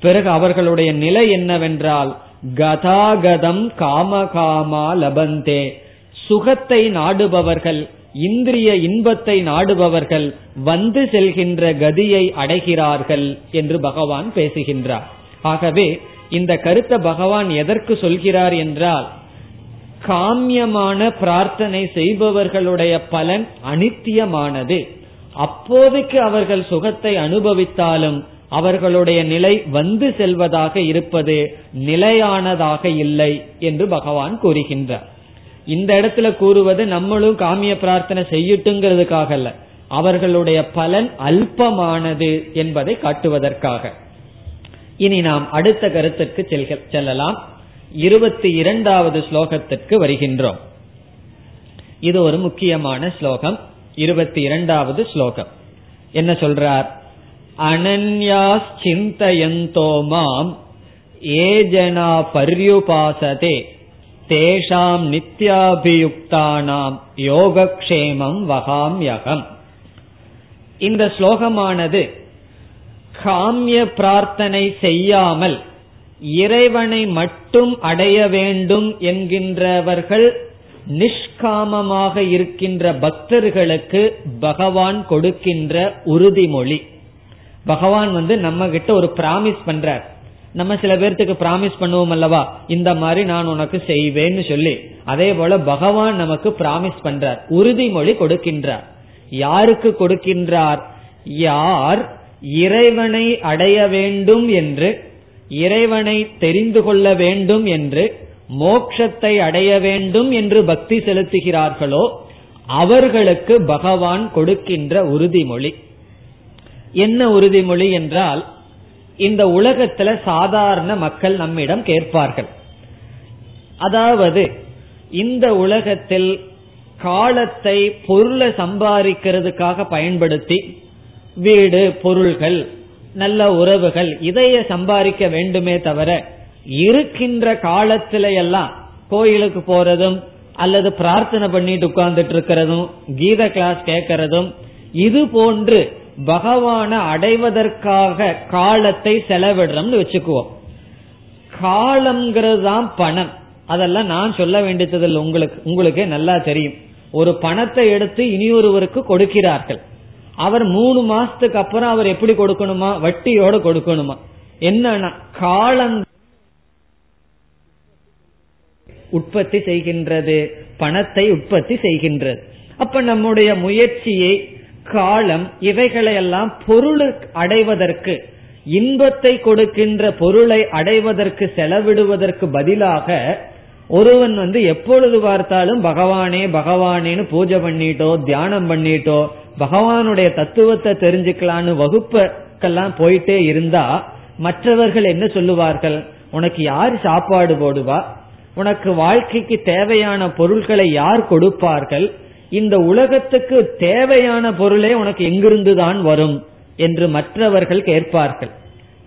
பிறகு அவர்களுடைய நிலை என்னவென்றால் கதாகதம் காமகாமா லபந்தே. சுகத்தை நாடுபவர்கள் இந்திரிய இன்பத்தை நாடுபவர்கள் வந்து செல்கின்ற கதியை அடைகிறார்கள் என்று பகவான் பேசுகின்றார். ஆகவே இந்த கருத்தை பகவான் எதற்கு சொல்கிறார் என்றால் காமியமான பிரார்த்தனை செய்பவர்களுடைய பலன் அனித்தியமானது. அப்போதைக்கு அவர்கள் சுகத்தை அனுபவித்தாலும் அவர்களுடைய நிலை வந்து செல்வதாக இருப்பது நிலையானதாக இல்லை என்று பகவான் கூறுகின்றார். இந்த இடத்துல கூறுவது நம்மளும் காமிய பிரார்த்தனை செய்யட்டுங்கிறதுக்காக அல்ல. அவர்களுடைய பலன் அல்பமானது என்பதை காட்டுவதற்காக. இனி நாம் அடுத்த கருத்துக்கு செல்லலாம். இருபத்தி இரண்டாவது ஸ்லோகத்திற்கு வருகின்றோம். இது ஒரு முக்கியமான ஸ்லோகம். இருபத்தி இரண்டாவது ஸ்லோகம். என்ன சொல்றார்? அனன்யாஸ் சிந்தயந்தோ மாம் ஏஜனா பர்யுபாசதே தேஷாம் நித்யாபியுக்தானாம் யோகக்ஷேமம் வகாம்யகம். இந்த ஸ்லோகமானது காமிய பிரார்த்தனை செய்யாமல் இறைவனை மட்டும் அடைய வேண்டும் என்கின்றவர்கள் நிஷ்காமமாக இருக்கின்ற பக்தர்களுக்கு பகவான் கொடுக்கின்ற உறுதிமொழி. பகவான் வந்து நம்ம கிட்ட ஒரு பிராமிஸ் பண்றார். நம்ம சில பேர்த்துக்கு பிராமிஸ் பண்ணுவோம் அல்லவா? இந்த மாதிரி நான் உனக்கு செய்வேன்னு சொல்லி. அதே போல பகவான் நமக்கு பிராமிஸ் பண்றார். உறுதிமொழி கொடுக்கின்றார். யாருக்கு கொடுக்கின்றார்? யார் இறைவனை அடைய வேண்டும் என்று இறைவனை தெரிந்து கொள்ள வேண்டும் என்று மோக்ஷத்தை அடைய வேண்டும் என்று பக்தி செலுத்துகிறார்களோ அவர்களுக்கு பகவான் கொடுக்கின்ற உறுதிமொழி. என்ன உறுதிமொழி என்றால் இந்த உலகத்துல சாதாரண மக்கள் நம்மிடம் கேட்பார்கள். அதாவது இந்த உலகத்தில் காலத்தை பொருளை சம்பாதிக்கிறதுக்காக பயன்படுத்தி வீடு பொருள்கள் நல்ல உறவுகள் இதைய சம்பாதிக்க வேண்டுமே தவிர இருக்கின்ற காலத்தில எல்லாம் கோயிலுக்கு போறதும் அல்லது பிரார்த்தனை பண்ணிட்டு உட்கார்ந்துட்டு இருக்கிறதும் கீத கிளாஸ் கேட்கறதும் இது போன்று பகவான அடைவதற்காக காலத்தை செலவிடுறோம்னு வச்சுக்குவோம். காலம்ங்கிறது தான் பணம். அதெல்லாம் நான் சொல்ல வேண்டியதில்லை உங்களுக்கு உங்களுக்கே நல்லா தெரியும். ஒரு பணத்தை எடுத்து இனியொருவருக்கு கொடுக்கிறார்கள். அவர் மூணு மாசத்துக்கு அப்புறம் அவர் எப்படி கொடுக்கணுமா? வட்டியோட கொடுக்கணுமா? என்னன்னா காலம் உற்பத்தி செய்கின்றது பணத்தை உற்பத்தி செய்கின்றது. அப்ப நம்முடைய முயற்சியை காலம் இவைகளையெல்லாம் பொருள் அடைவதற்கு இன்பத்தை கொடுக்கின்ற பொருளை அடைவதற்கு செலவிடுவதற்கு பதிலாக ஒருவன் வந்து எப்பொழுது பார்த்தாலும் பகவானே பகவானேன்னு பூஜை பண்ணிட்டோ தியானம் பண்ணிட்டோ பகவானுடைய தத்துவத்தை தெரிஞ்சுக்கலான்னு வகுப்புக்கெல்லாம் போயிட்டே இருந்தா மற்றவர்கள் என்ன சொல்லுவார்கள்? உனக்கு யார் சாப்பாடு போடுவா? உனக்கு வாழ்க்கைக்கு தேவையான பொருட்களை யார் கொடுப்பார்கள்? இந்த உலகத்துக்கு தேவையான பொருளே உனக்கு எங்கிருந்து தான் வரும் என்று மற்றவர்கள் கேட்பார்கள்.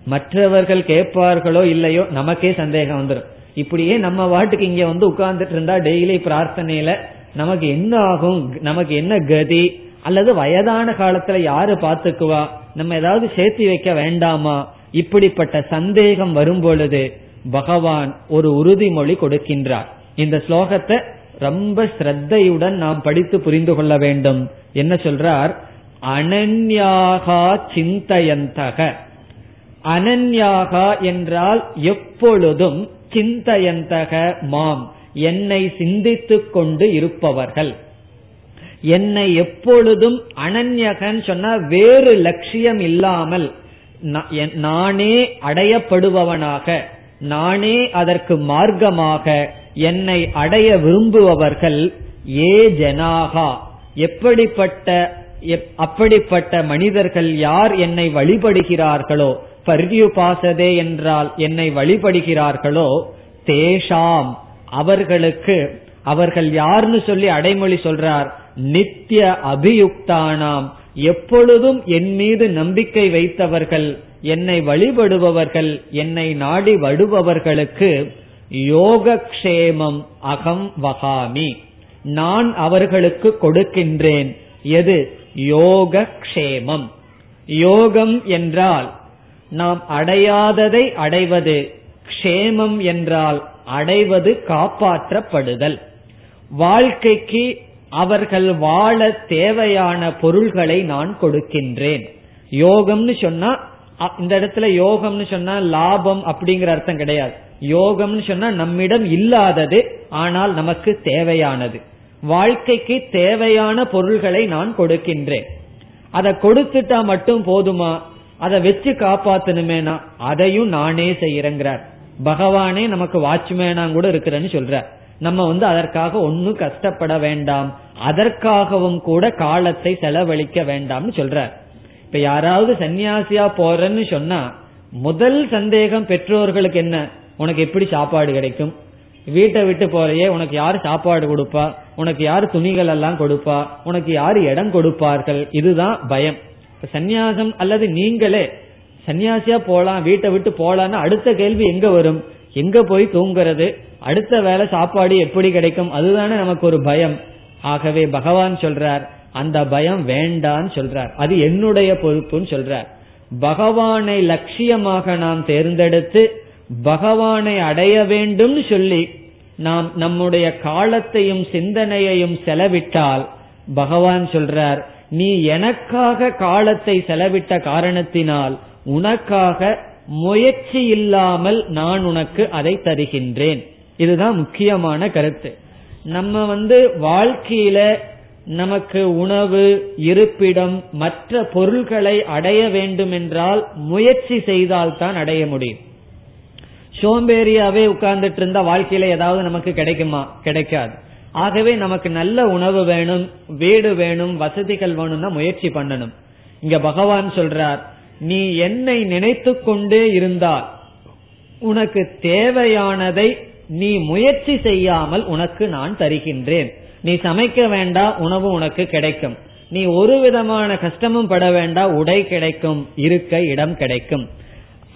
மற்றவர்கள் கேட்பார்களோ இல்லையோ நமக்கே சந்தேகம் வந்துடும் இப்படியே நம்ம வாட்டுக்கு இங்க வந்து உட்கார்ந்துட்டு இருந்தா டெய்லி பிரார்த்தனையில நமக்கு என்ன ஆகும்? நமக்கு என்ன கதி? அல்லது வயதான காலத்துல யாரு பாத்துக்குவா நம்ம ஏதாவது சேர்த்து வைக்க வேண்டாமா? இப்படிப்பட்ட சந்தேகம் வரும் பொழுது பகவான் ஒரு உறுதிமொழி கொடுக்கின்றார். இந்த ஸ்லோகத்தை ரொம்ப ஸ்ரத்தையுடன் நாம் படித்து புரிந்து கொள்ள வேண்டும். என்ன சொல்றார்? அனன்யாகா சிந்தயந்தக. அனன்யாகா என்றால் எப்பொழுதும் சிந்தயந்தக மாம். என்னை சிந்தித்துக் கொண்டு இருப்பவர்கள். என்னை எப்பொழுதும் அனன்யகன் சொன்னா வேறு லட்சியம் இல்லாமல் நானே அடையப்படுபவனாக நானே அதற்கு மார்க்கமாக என்னை அடைய விரும்புபவர்கள் ஏ ஜனாகா. எப்படிப்பட்ட அப்படிப்பட்ட மனிதர்கள் யார் என்னை வழிபடுகிறார்களோ பர்வியுபாசதே என்றால் என்னை வழிபடுகிறார்களோ தேஷாம் அவர்களுக்கு அவர்கள் யார்னு சொல்லி அடைமொழி சொல்றார் நித்திய அபியுக்தானாம் எப்பொழுதும் என் மீது நம்பிக்கை வைத்தவர்கள் என்னை வழிபடுபவர்கள் என்னை நாடி வடுபவர்களுக்கு யோகக்ஷேமம் அகம் வகாமி. நான் அவர்களுக்கு கொடுக்கின்றேன். எது? யோகக்ஷேமம். யோகம் என்றால் நாம் அடையாததை அடைவது க்ஷேமம் என்றால் அடைவது காப்பாற்றப்படுதல். வாழ்க்கைக்கு அவர்கள் வாழ தேவையான பொருள்களை நான் கொடுக்கின்றேன். யோகம்னு சொன்னா இந்த இடத்துல யோகம்னு சொன்னா லாபம் அப்படிங்கிற அர்த்தம் கிடையாது. யோகம்னு சொன்னா நம்மிடம் இல்லாதது ஆனால் நமக்கு தேவையானது. வாழ்க்கைக்கு தேவையான பொருள்களை நான் கொடுக்கின்றேன். அதை கொடுத்துட்டா மட்டும் போதுமா? அதை வச்சு காப்பாத்தணுமேனா? அதையும் நானே செய்யறேங்கிறார். பகவானே நமக்கு வாட்ச்மேனா கூட இருக்கிறேன்னு சொல்ற நம்ம வந்து அதற்காக ஒன்னும் கஷ்டப்பட வேண்டாம். அதற்காகவும் கூட காலத்தை செலவழிக்க வேண்டாம்னு சொல்ற இப்ப யாராவது சன்னியாசியா போறேன்னு சொன்னா முதல் சந்தேகம் பெற்றோர்களுக்கு என்ன? உனக்கு எப்படி சாப்பாடு கிடைக்கும்? வீட்டை விட்டு போறையே உனக்கு யாரு சாப்பாடு கொடுப்பா? உனக்கு யாரு துணிகள் எல்லாம் கொடுப்பா? உனக்கு யாரு இடம் கொடுப்பார்கள்? இதுதான் பயம். சந்நியாசம் அல்லது நீங்களே சன்னியாசியா போலாம் வீட்டை விட்டு போலான்னு அடுத்த கேள்வி எங்க வரும்? எங்க போய் தூங்குறது? அடுத்த வேலை சாப்பாடு எப்படி கிடைக்கும்? அதுதானே நமக்கு ஒரு பயம். ஆகவே பகவான் சொல்றார் அந்த பயம் வேண்டான்னு சொல்றார். அது என்னுடைய பொறுப்புன்னு சொல்றார். பகவானை லட்சியமாக நாம் தேர்ந்தெடுத்து பகவானை அடைய வேண்டும் சொல்லி நாம் நம்முடைய காலத்தையும் சிந்தனையையும் செலவிட்டால் பகவான் சொல்றார் நீ எனக்காக காலத்தை செலவிட்ட காரணத்தினால் உனக்காக முயற்சி இல்லாமல் நான் உனக்கு அதை தருகின்றேன். இதுதான் முக்கியமான கருத்து. நம்ம வந்து வாழ்க்கையில நமக்கு உணவு இருப்பிடம் மற்ற பொருள்களை அடைய வேண்டும் என்றால் முயற்சி செய்தால்தான் அடைய முடியும். சோம்பேறியாவே உட்கார்ந்துட்டு இருந்தா வாழ்க்கையில ஏதாவது நமக்கு கிடைக்குமா? கிடைக்காது. ஆகவே நமக்கு நல்ல உணவு வேணும் வீடு வேணும் வசதிகள் வேணும்னா முயற்சி பண்ணணும். இங்க பகவான் சொல்றார் நீ என்னை நினைத்து கொண்டே இருந்தால் உனக்கு தேவையானதை நீ முயற்சி செய்யாமல் உனக்கு நான் தருகின்றேன். நீ சமைக்க வேண்டாம் உணவு உனக்கு கிடைக்கும். நீ ஒரு விதமான கஷ்டமும் பட வேண்டாம் உடை கிடைக்கும் இருக்க இடம் கிடைக்கும்.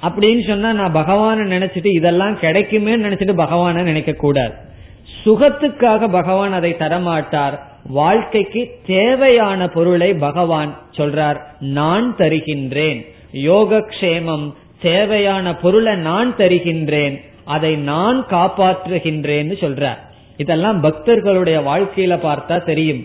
அப்படின்னு சொன்னா நான் பகவான நினைச்சிட்டு இதெல்லாம் கிடைக்குமே நினைச்சிட்டு பகவான நினைக்க கூடாது சுகத்துக்காக பகவான் அதை தரமாட்டார். வாழ்க்கைக்கு தேவையான பொருளை பகவான் சொல்றார் நான் தருகின்றேன். யோகக்ஷேமம் தேவையான பொருளை நான் தருகின்றேன். அதை நான் காப்பாற்றுகின்றேன்னு சொல்றார். இதெல்லாம் பக்தர்களுடைய வாழ்க்கையில பார்த்தா தெரியும்.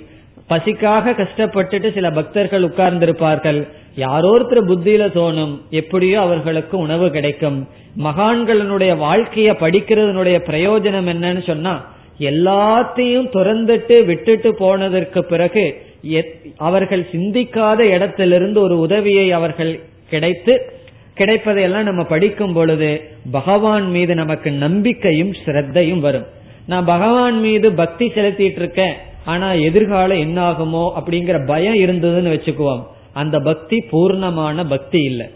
பசிக்காக கஷ்டப்பட்டுட்டு சில பக்தர்கள் உட்கார்ந்திருப்பார்கள். யாரோ ஒருத்தர் புத்தியில தோணும் எப்படியோ அவர்களுக்கு உணவு கிடைக்கும். மகான்களினுடைய வாழ்க்கைய படிக்கிறதுனுடைய பிரயோஜனம் என்னன்னு சொன்னா எல்லாத்தையும் துறந்துட்டு விட்டுட்டு போனதற்கு பிறகு அவர்கள் சிந்திக்காத இடத்திலிருந்து ஒரு உதவியை அவர்கள் கிடைத்து கிடைப்பதையெல்லாம் நம்ம படிக்கும் பொழுது பகவான் மீது நமக்கு நம்பிக்கையும் ஸ்ரத்தையும் வரும். நான் பகவான் மீது பக்தி செலுத்திட்டு இருக்கேன் ஆனா எதிர்காலம் என்ன ஆகுமோ அப்படிங்கிற பயம் இருந்ததுன்னு வச்சுக்குவோம். அந்த பக்தி பூர்ணமான பக்தி இல்லை.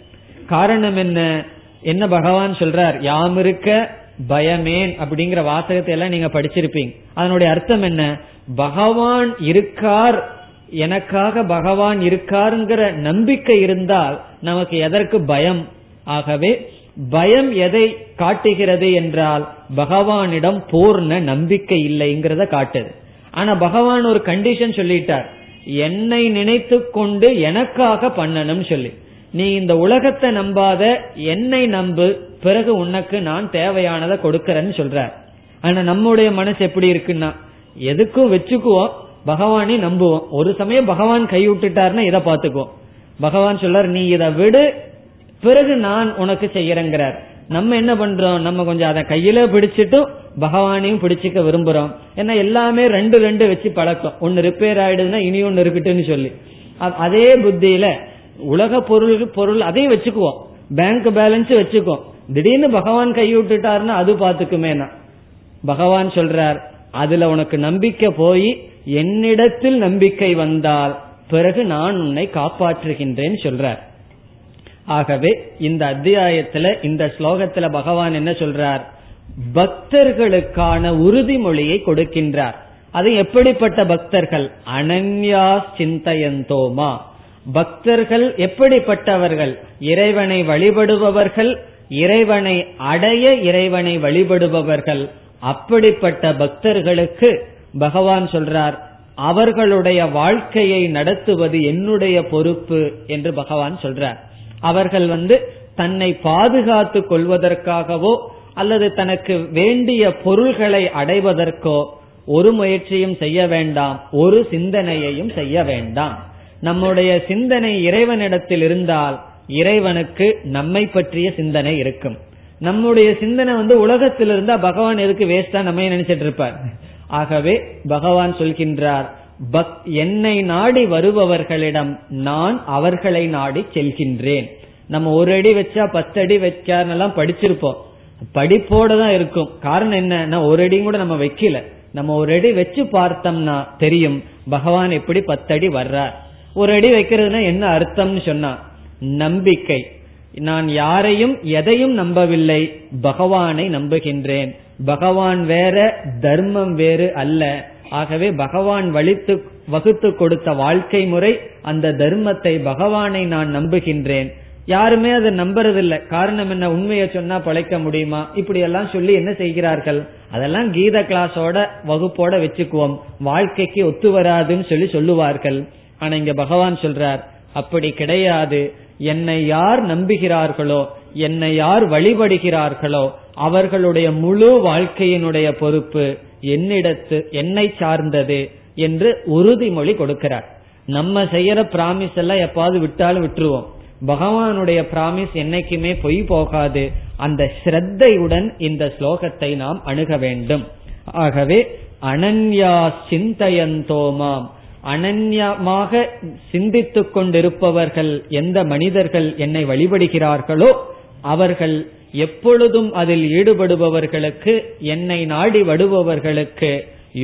காரணம் என்ன? என்ன பகவான் சொல்றார்? யாம் இருக்க பயமேன் அப்படிங்கிற வாசகத்தை எல்லாம் நீங்க படிச்சிருப்பீங்க. அதனுடைய அர்த்தம் என்ன? பகவான் இருக்கார் எனக்காக பகவான் இருக்காருங்கிற நம்பிக்கை இருந்தால் நமக்கு எதற்கு பயம்? ஆகவே பயம் எதை காட்டுகிறது என்றால் பகவானிடம் பூர்ண நம்பிக்கை இல்லைங்கிறத காட்டுது. ஆனா பகவான் ஒரு கண்டிஷன் சொல்லிட்டார். என்னை நினைத்து கொண்டு எனக்காக பண்ணணும் சொல்லி. நீ இந்த உலகத்தை நம்பாத என்னை நம்பு பிறகு உனக்கு நான் தேவையானதை கொடுக்கறேன்னு சொல்ற ஆனா நம்முடைய மனசு எப்படி இருக்குன்னா எதுக்கும் வச்சுக்குவோம் பகவானே நம்புவோம். ஒரு சமயம் பகவான் கை விட்டுட்டாருன்னா இதை பாத்துக்குவோம் பகவான் சொல்றார் நீ இதை விடு பிறகு நான் உனக்கு செய்யறேங்கிறார். நம்ம என்ன பண்றோம்? நம்ம கொஞ்சம் அதை கையில பிடிச்சிட்டு பகவானையும் பிடிச்சிக்க விரும்புறோம். ஏன்னா எல்லாமே ரெண்டு ரெண்டு வச்சு பழக்கம். ஒன்னு ரிப்பேர் ஆயிடுதுன்னா இனி ஒன்னு இருக்குட்டுன்னு சொல்லி. அதே புத்தியில உலக பொருள் பொருள் அதையும் வச்சுக்குவோம். பேங்க் பேலன்ஸ் வச்சுக்குவோம். திடீர்னு பகவான் கை விட்டுட்டாருன்னா அது பாத்துக்குமேனா பகவான் சொல்றார் அதுல உனக்கு நம்பிக்கை போய் என்னிடத்தில் நம்பிக்கை வந்தால் பிறகு நான் உன்னை காப்பாற்றுகின்றேன் சொல்றார். ஆகவே இந்த அத்தியாயத்துல இந்த ஸ்லோகத்துல பகவான் என்ன சொல்றார்? பக்தர்களுக்கான உறுதிமொழியை கொடுக்கின்றார். அது எப்படிப்பட்ட பக்தர்கள்? அனன்யா சிந்தையந்தோமா. பக்தர்கள் எப்படிப்பட்டவர்கள்? இறைவனை வழிபடுபவர்கள் இறைவனை அடைய இறைவனை வழிபடுபவர்கள் அப்படிப்பட்ட பக்தர்களுக்கு பகவான் சொல்றார் அவர்களுடைய வாழ்க்கையை நடத்துவது என்னுடைய பொறுப்பு என்று பகவான் சொல்றார். அவர்கள் வந்து தன்னை பாதுகாத்துக் கொள்வதற்காகவோ அல்லது தனக்கு வேண்டிய பொருள்களை அடைவதற்கோ ஒரு முயற்சியும் செய்ய வேண்டாம் ஒரு சிந்தனையையும் செய்ய வேண்டாம். நம்முடைய சிந்தனை இறைவனிடத்தில் இருந்தால் இறைவனுக்கு நம்மை பற்றிய சிந்தனை இருக்கும். நம்முடைய சிந்தனை வந்து உலகத்தில் இருந்தா பகவான் எதுக்கு வேஸ்டா நம்ம நினைச்சிட்டு இருப்பார்? ஆகவே பகவான் சொல்கின்றார் என்னை நாடி வருபவர்களிடம் நான் அவர்களை நாடி செல்கின்றேன். நம்ம ஒரு அடி வச்சா பத்து அடி வைக்காருன்னெல்லாம் படிச்சிருப்போம். படிப்போட தான் இருக்கும். காரணம் என்ன ஒரு அடியும் கூட நம்ம வைக்கல. நம்ம ஒரு அடி வச்சு பார்த்தோம்னா தெரியும் பகவான் எப்படி பத்தடி வர்றார். ஒரு அடி வைக்கிறதுனா என்ன அர்த்தம்னு சொன்னா நம்பிக்கை. நான் யாரையும் எதையும் நம்பவில்லை பகவானை நம்புகின்றேன். பகவான் வேற தர்மம் வேறு அல்ல. ஆகவே பகவான் வலித்து வகுத்து கொடுத்த வாழ்க்கை முறை அந்த தர்மத்தை பகவானை நான் நம்புகின்றேன். யாருமே அதை நம்புறதில்லை. காரணம் என்ன? உண்மையை சொன்னா பழைக்க முடியுமா? இப்படி எல்லாம் சொல்லி என்ன செய்கிறார்கள்? அதெல்லாம் கீத கிளாஸோட வகுப்போட வச்சுக்குவோம். வாழ்க்கைக்கு ஒத்து வராதுன்னு சொல்லி சொல்லுவார்கள். ஆனா இங்க பகவான் சொல்றார் அப்படி கிடையாது. என்னை யார் நம்புகிறார்களோ என்னை யார் வழிபடுகிறார்களோ அவர்களுடைய முழு வாழ்க்கையினுடைய பொறுப்பு என்னிடத்து என்னை சார்ந்தது என்று உறுதிமொழி கொடுக்கிறார். நம்ம செய்யற பிராமிஸ் எல்லாம் எப்பாவது விட்டாலும் விட்டுருவோம். பகவானுடைய பிராமிஸ் என்னைக்குமே பொய் போகாது. அந்த ஸ்ரத்தையுடன் இந்த ஸ்லோகத்தை நாம் அணுக வேண்டும். ஆகவே அனன்யா சிந்தயந்தோமாம் அனன்யமாக சிந்தித்துக் கொண்டிருப்பவர்கள் எந்த மனிதர்கள் என்னை வழிபடுகிறார்களோ அவர்கள் எப்பொழுதும் அதில் ஈடுபடுபவர்களுக்கு என்னை நாடி வடுபவர்களுக்கு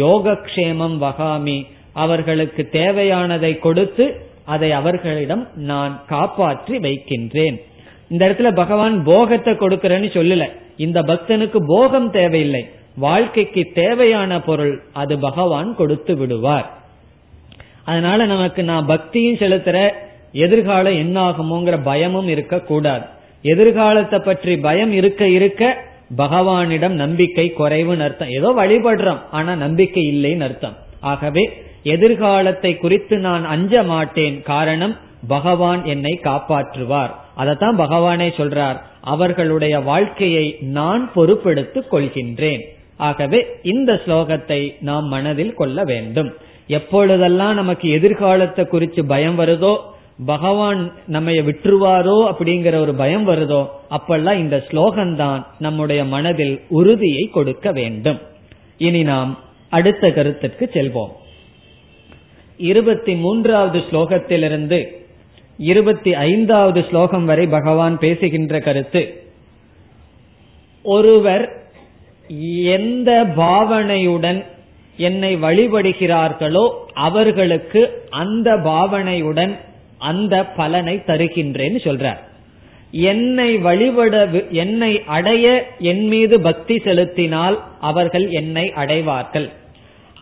யோகக்ஷேமம் வகாமி அவர்களுக்கு தேவையானதை கொடுத்து அதை அவர்களிடம் நான் காப்பாற்றி வைக்கின்றேன். இந்த இடத்துல பகவான் போகத்தை கொடுக்கிறேன்னு சொல்லல. இந்த பக்தனுக்கு போகம் தேவையில்லை. வாழ்க்கைக்கு தேவையான பொருள் அது பகவான் கொடுத்து விடுவார். அதனால நமக்கு நான் பக்தியும் செலுத்துற எதிர்காலம் என்ன ஆகுமோங்கிற பயமும் இருக்கக்கூடாது. எதிர்காலத்தை பற்றி பயம் இருக்க இருக்க பகவானிடம் நம்பிக்கை குறைவுன்னு அர்த்தம். ஏதோ வழிபடுறோம் ஆனா நம்பிக்கை இல்லைன்னு அர்த்தம். ஆகவே எதிர்காலத்தை குறித்து நான் அஞ்ச மாட்டேன். காரணம் பகவான் என்னை காப்பாற்றுவார். அதத்தான் பகவானே சொல்றார். அவர்களுடைய வாழ்க்கையை நான் பொறுப்பெடுத்துக் கொள்கின்றேன். ஆகவே இந்த ஸ்லோகத்தை நாம் மனதில் கொள்ள வேண்டும். எப்பொழுதெல்லாம் நமக்கு எதிர்காலத்தை குறித்து பயம் வருதோ பகவான் நம்ம விட்டுருவாரோ அப்படிங்கிற ஒரு பயம் வருதோ அப்பெல்லாம் இந்த ஸ்லோகம்தான் நம்முடைய மனதில் உறுதியை கொடுக்க வேண்டும். இனி நாம் அடுத்த கருத்துக்கு செல்வோம். இருபத்தி மூன்றாவது ஸ்லோகத்திலிருந்து இருபத்தி ஐந்தாவது ஸ்லோகம் வரை பகவான் பேசுகின்ற கருத்து ஒருவர் எந்த பாவனையுடன் என்னை வழிபடுகிறார்களோ அவர்களுக்கு அந்த பாவனையுடன் அந்த பலனை தருகின்றேன்னு சொல்றார். என்னை வழிபட என்னை அடைய என் மீது பக்தி செலுத்தினால் அவர்கள் என்னை அடைவார்கள்.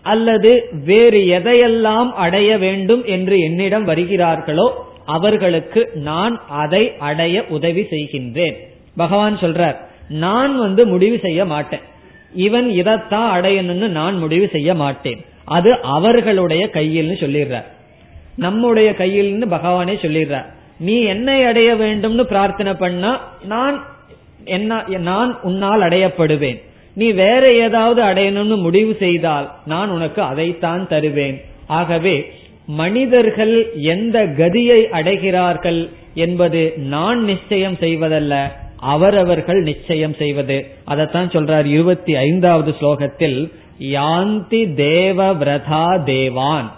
அல்லது வேறு எதையெல்லாம் அடைய வேண்டும் என்று என்னிடம் வருகிறார்களோ அவர்களுக்கு நான் அதை அடைய உதவி செய்கின்றேன். பகவான் சொல்றார் நான் வந்து முடிவு செய்ய மாட்டேன். இவன் இதைத்தான் அடையணும்னு நான் முடிவு செய்ய மாட்டேன். அது அவர்களுடைய கையில்னு சொல்லிடுறார் நம்முடைய கையில்னு பகவானே சொல்லிடுறார் நீ என்னை அடைய வேண்டும்னு பிரார்த்தனை பண்ணா நான் என்ன நான் உன்னால் அடையப்படுவேன். நீ வேற ஏதாவது அடையணும்னு முடிவு செய்தால் நான் உனக்கு அதைத்தான் தருவேன். ஆகவே மனிதர்கள் எந்த கதியை அடைகிறார்கள் என்பது நான் நிச்சயம் செய்வதல்ல. அவரவர்கள் நிச்சயம் செய்வது. அதைத்தான் சொல்றார் இருபத்தி ஐந்தாவது ஸ்லோகத்தில் யாந்தி தேவ விரதா தேவான்.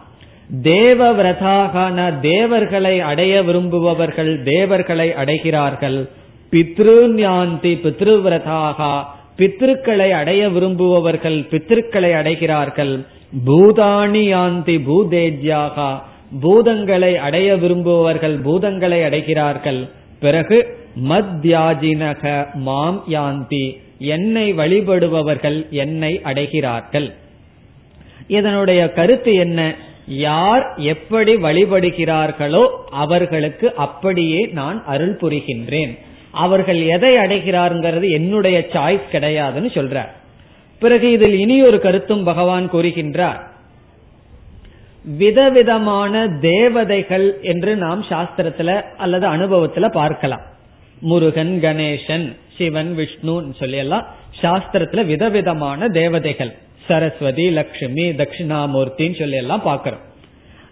தேவ விரதாகான தேவர்களை அடைய விரும்புபவர்கள் தேவர்களை அடைகிறார்கள். பித்ரு பித்ருவிரதாக பித்ருவிரதாகா பித்ருக்களை அடைய விரும்புபவர்கள் பித்ருக்களை அடைகிறார்கள். பூதாணி யாந்தி பூதேஜ்யாகா பூதங்களை அடைய விரும்புபவர்கள் பூதங்களை அடைகிறார்கள். பிறகு மத்யாஜினக மாம் யாந்தி. என்னை வழிபடுபவர்கள் என்னை அடைகிறார்கள். இதனுடைய கருத்து என்ன? யார் எப்படி வழிபடுகிறார்களோ அவர்களுக்கு அப்படியே நான் அருள் புரிகின்றேன். அவர்கள் எதை அடைகிறார்கிறது என்னுடைய சாய்ஸ் கிடையாதுன்னு சொல்றார் பிறகு இதில் இனி ஒரு கருத்தும் பகவான் கூறுகின்றார். விதவிதமான தேவதைகள் என்று நாம் சாஸ்திரத்துல அல்லது அனுபவத்துல பார்க்கலாம். முருகன் கணேசன் சிவன் விஷ்ணுன்னு சொல்லி எல்லாம் சாஸ்திரத்துல விதவிதமான தேவதைகள். சரஸ்வதி லக்ஷ்மி தட்சிணாமூர்த்தின்னு சொல்லி எல்லாம் பாக்கிறோம்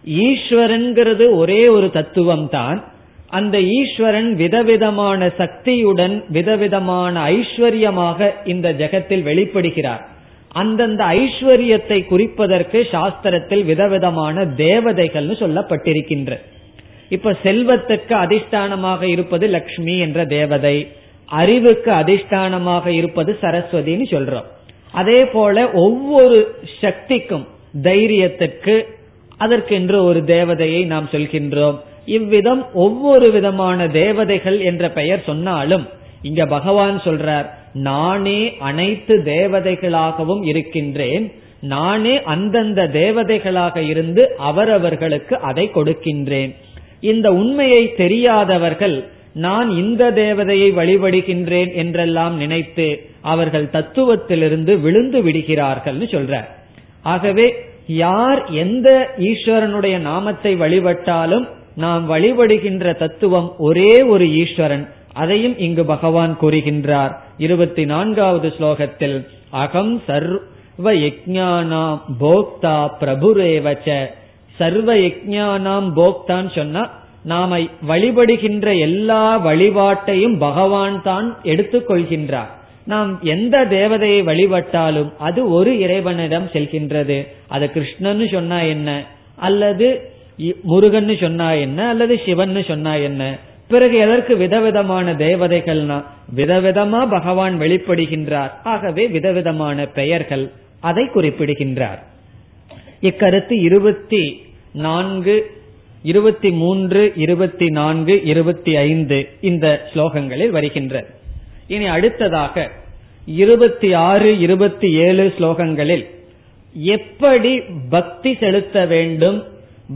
ஈஸ்வரன்கிறது ஒரே ஒரு தத்துவம் தான் அந்த ஈஸ்வரன் விதவிதமான சக்தியுடன் விதவிதமான ஐஸ்வர்யமாக இந்த ஜெகத்தில் வெளிப்படுகிறார். அந்தந்த ஐஸ்வர்யத்தை குறிப்பதற்கு சாஸ்திரத்தில் விதவிதமான தேவதைகள்னு சொல்லப்பட்டிருக்கின்ற இப்ப செல்வத்துக்கு அதிஷ்டானமாக இருப்பது லக்ஷ்மி என்ற தேவதை. அறிவுக்கு அதிஷ்டானமாக இருப்பது சரஸ்வதினு சொல்றோம். அதே போல ஒவ்வொரு சக்திக்கும் தைரியத்துக்கு அதற்கென்று ஒரு தேவதையை நாம் சொல்கின்றோம். இவ்விதம் ஒவ்வொரு விதமான தேவதைகள் என்ற பெயர் சொன்னாலும் இங்க பகவான் சொல்றார் நானே அனைத்து தேவதைகளாகவும் இருக்கின்றேன். நானே அந்தந்த தேவதைகளாக இருந்து அவரவர்களுக்கு அதை கொடுக்கின்றேன். இந்த உண்மையை தெரியாதவர்கள் நான் இந்த தேவதையை வழிபடுகின்றேன் என்றெல்லாம் நினைத்து அவர்கள் தத்துவத்திலிருந்து விழுந்து விடுகிறார்கள் சொல்ற ஆகவே யார் எந்த ஈஸ்வரனுடைய நாமத்தை வழிபட்டாலும் நாம் வழிபடுகின்ற தத்துவம் ஒரே ஒரு ஈஸ்வரன். அதையும் இங்கு பகவான் கூறுகின்றார். இருபத்தி நான்காவது ஸ்லோகத்தில் அகம் சர்வ யஜானாம் போக்தா பிரபுரேவச்ச சர்வ யஜானாம் போக்தான் சொன்னா நாம வழிபடுகின்ற எல்லா வழிபாட்டையும் பகவான் தான் எடுத்துக்கொள்கின்றார் நாம் எந்த தேவதையை வழிபட்டாலும் அது ஒரு இறைவனிடம் செல்கின்றது. அது கிருஷ்ணன்னு சொன்னா என்ன? அல்லது முருகன்னு சொன்னா என்ன? அல்லது சிவன் சொன்னா என்ன? பிறகு எதற்கு விதவிதமான தேவதைகள்னா விதவிதமா பகவான் வெளிப்படுகின்றார். ஆகவே விதவிதமான பெயர்கள் அதை குறிப்பிடுகின்றார். இக்கருத்து இருபத்தி நான்கு இருபத்தி மூன்று இருபத்தி நான்கு இருபத்தி ஐந்து இந்த ஸ்லோகங்களில் வருகின்ற. இனி அடுத்ததாக இருபத்தி ஆறு இருபத்தி ஏழு ஸ்லோகங்களில் எப்படி பக்தி செலுத்த வேண்டும்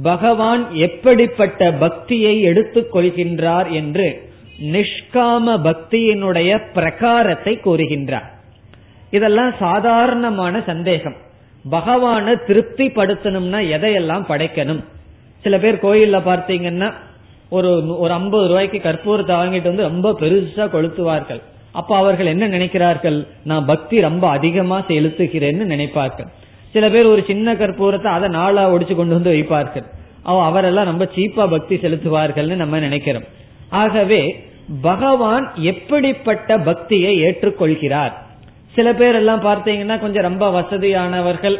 பகவான் எப்படிப்பட்ட பக்தியை எடுத்துக்கொள்கின்றார் என்று நிஷ்காம பக்தியினுடைய பிரகாரத்தை கூறுகின்றார். இதெல்லாம் சாதாரணமான சந்தேகம். பகவான திருப்திப்படுத்தணும்னா எதையெல்லாம் படைக்கணும்? சில பேர் கோயில்ல பார்த்தீங்கன்னா ஒரு ஒரு ஐம்பது ரூபாய்க்கு கற்பூரத்தை வாங்கிட்டு வந்து ரொம்ப பெருசா கொளுத்துவார்கள். அப்ப அவர்கள் என்ன நினைக்கிறார்கள்? நான் பக்தி ரொம்ப அதிகமா செலுத்துகிறேன்னு நினைப்பார்கள். சில பேர் ஒரு சின்ன கற்பூரத்தை அதை நாளா ஒடிச்சு கொண்டு வந்து வைப்பார்கள். அவ அவரெல்லாம் ரொம்ப சீப்பா பக்தி செலுத்துவார்கள்னு நம்ம நினைக்கிறோம். ஆகவே பகவான் எப்படிப்பட்ட பக்தியை ஏற்றுக்கொள்கிறார்? சில பேர் எல்லாம் பார்த்தீங்கன்னா கொஞ்சம் ரொம்ப வசதியானவர்கள்.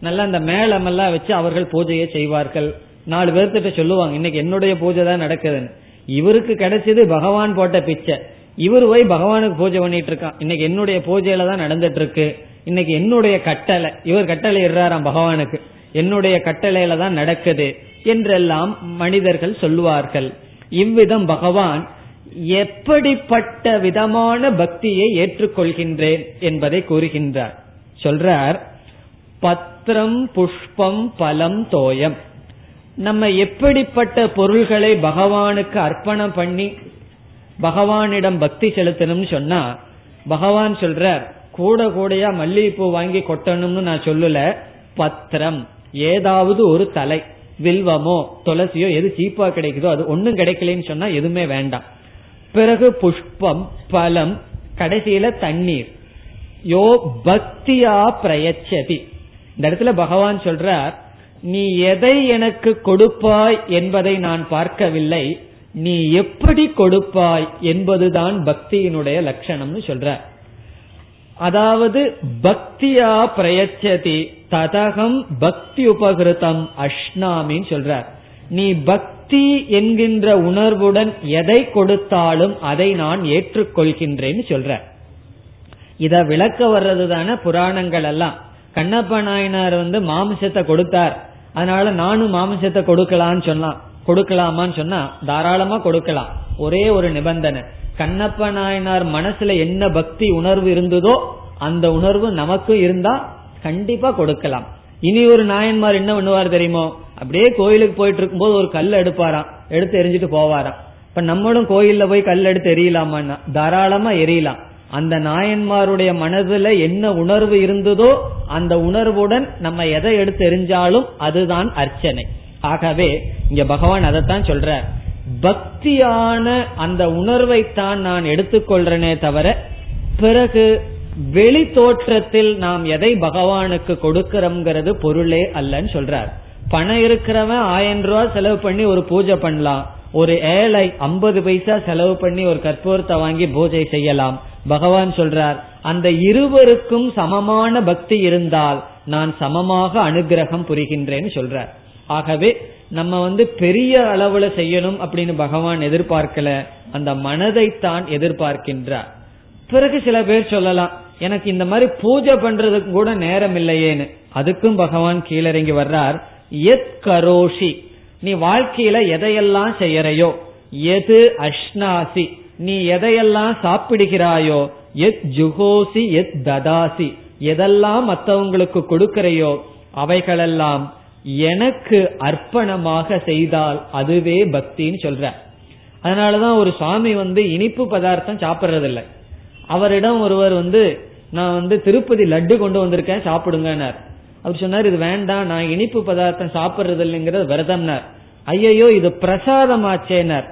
நல்லா அந்த மேளம் எல்லாம் வச்சு அவர்கள் பூஜையை செய்வார்கள். நாலு பேர்த்திட்ட சொல்லுவாங்க இன்னைக்கு என்னுடைய பூஜை தான் நடக்குதுன்னு. இவருக்கு கிடைச்சது பகவான் போட்ட பிச்சை. இவர் போய் பகவானுக்கு பூஜை பண்ணிட்டு இருக்கான். இன்னைக்கு என்னுடைய பூஜையில தான் நடந்துட்டு இருக்கு இன்னைக்கு என்னுடைய கட்டளை. இவர் கட்டளை இடுறாராம் பகவானுக்கு. என்னுடைய கட்டளையில தான் நடக்குது. என்றெல்லாம் மனிதர்கள் சொல்லுவார்கள். இவ்விதம் பகவான் எப்படிப்பட்ட விதமான பக்தியை ஏற்றுக்கொள்கின்றேன் என்பதை கூறுகின்றார். சொல்றார் பத்திரம் புஷ்பம் பலம் தோயம். நம்ம எப்படிப்பட்ட பொருள்களை பகவானுக்கு அர்ப்பணம் பண்ணி பகவானிடம் பக்தி செலுத்தணும்னு சொன்னா பகவான் சொல்றார் கூட கூடையா மல்லிகைப்பூ வாங்கி கொட்டணும்னு நான் சொல்லல பத்திரம் ஏதாவது ஒரு தலை வில்வமோ துளசியோ எது சீப்பா கிடைக்குதோ அது ஒன்னும் கிடைக்கலன்னு சொன்னா எதுவுமே வேண்டாம். பிறகு புஷ்பம் பலம் கடைசியில தண்ணீர். யோ பக்தியா பிரயச்சதி. இந்த இடத்துல பகவான் சொல்றார் நீ எதை எனக்கு கொடுப்பாய் என்பதை நான் பார்க்கவில்லை. நீ எப்படி கொடுப்பாய் என்பதுதான் பக்தியினுடைய லட்சணம்னு சொல்ற அதாவது பக்தியா பிரயச்சதி ததகம் பக்தி உபகிருதம் அஷ்னாமின்னு சொல்ற நீ பக்தி என்கின்ற உணர்வுடன் எதை கொடுத்தாலும் அதை நான் ஏற்றுக்கொள்கின்றேன்னு சொல்ற. இத விளக்க வர்றது தானே புராணங்கள் எல்லாம். கண்ணப்ப நாயனார் வந்து மாமிசத்தை கொடுத்தார். அதனால நானும் மாமிசத்தை கொடுக்கலான்னு சொன்னான். கொடுக்கலாமான்னு சொன்னா தாராளமா கொடுக்கலாம். ஒரே ஒரு நிபந்தனை. கண்ணப்ப நாயனார் மனசுல என்ன பக்தி உணர்வு இருந்ததோ அந்த உணர்வு நமக்கும் இருந்தா கண்டிப்பா கொடுக்கலாம். இனி ஒரு நாயன்மார் என்ன பண்ணுவார் தெரியுமோ? அப்படியே கோயிலுக்கு போயிட்டு இருக்கும்போது ஒரு கல் எடுப்பாராம். எடுத்து எரிஞ்சிட்டு போவாராம். இப்ப நம்மளும் கோயில்ல போய் கல் எடுத்து எரியலாமான்னா? தாராளமா எரியலாம். அந்த நாயன்மாருடைய மனதுல என்ன உணர்வு இருந்ததோ அந்த உணர்வுடன் நம்ம எதை எடுத்து எரிஞ்சாலும் அதுதான் அர்ச்சனை. ஆகவே இங்க பகவான் அதைத்தான் சொல்ற பக்தியான அந்த உணர்வைத்தான் நான் எடுத்துக்கொள்றேனே தவிர பிறகு வெளி தோற்றத்தில் நாம் எதை பகவானுக்கு கொடுக்கிறோம்ங்கிறது பொருளே அல்லன்னு சொல்றார். பணம் இருக்கிறவன் ஆயிரம் ரூபாய் செலவு பண்ணி ஒரு பூஜை பண்ணலாம். ஒரு ஏழை ஐம்பது பைசா செலவு பண்ணி ஒரு கற்பூரத்தை வாங்கி பூஜை செய்யலாம். பகவான் சொல்றார் அந்த இருவருக்கும் சமமான பக்தி இருந்தால் நான் சமமாக அனுகிரகம் புரிகின்றேன்னு சொல்றார். ஆகவே நம்ம வந்து பெரிய அளவுல செய்யணும் அப்படின்னு பகவான் எதிர்பார்க்கல. அந்த மனதைத்தான் எதிர்பார்க்கின்றார். பிறகு சில பேர் சொல்லலாம் எனக்கு இந்த மாதிரி பூஜை பண்றதுக்கு கூட நேரம் இல்லையேன்னு. அதுக்கும் பகவான் கீழறங்கி வர்றார். எத் கரோஷி. நீ வாழ்க்கையில எதையெல்லாம் செய்யறையோ எது அஷ்னாசி நீ எதையெல்லாம் சாப்பிடுகிறாயோ எத் ஜுகோசி எத் ததாசி எதெல்லாம் மற்றவங்களுக்கு கொடுக்கிறையோ அவைகளெல்லாம் எனக்கு அர்ப்பணமாக செய்தால் அதுவே பக்தின்னு சொல்ற. அதனாலதான் ஒரு சுவாமி வந்து இனிப்பு பதார்த்தம் சாப்பிடுறதில்லை. அவரிடம் ஒருவர் வந்து நான் வந்து திருப்பதி லட்டு கொண்டு வந்திருக்கேன் சாப்பிடுங்கன்னார். அவர் சொன்னார் இது வேண்டாம் நான் இனிப்பு பதார்த்தம் சாப்பிடுறது இல்லைங்கிறது விரதம்னார். ஐயையோ இது பிரசாதமாச்சேனர்.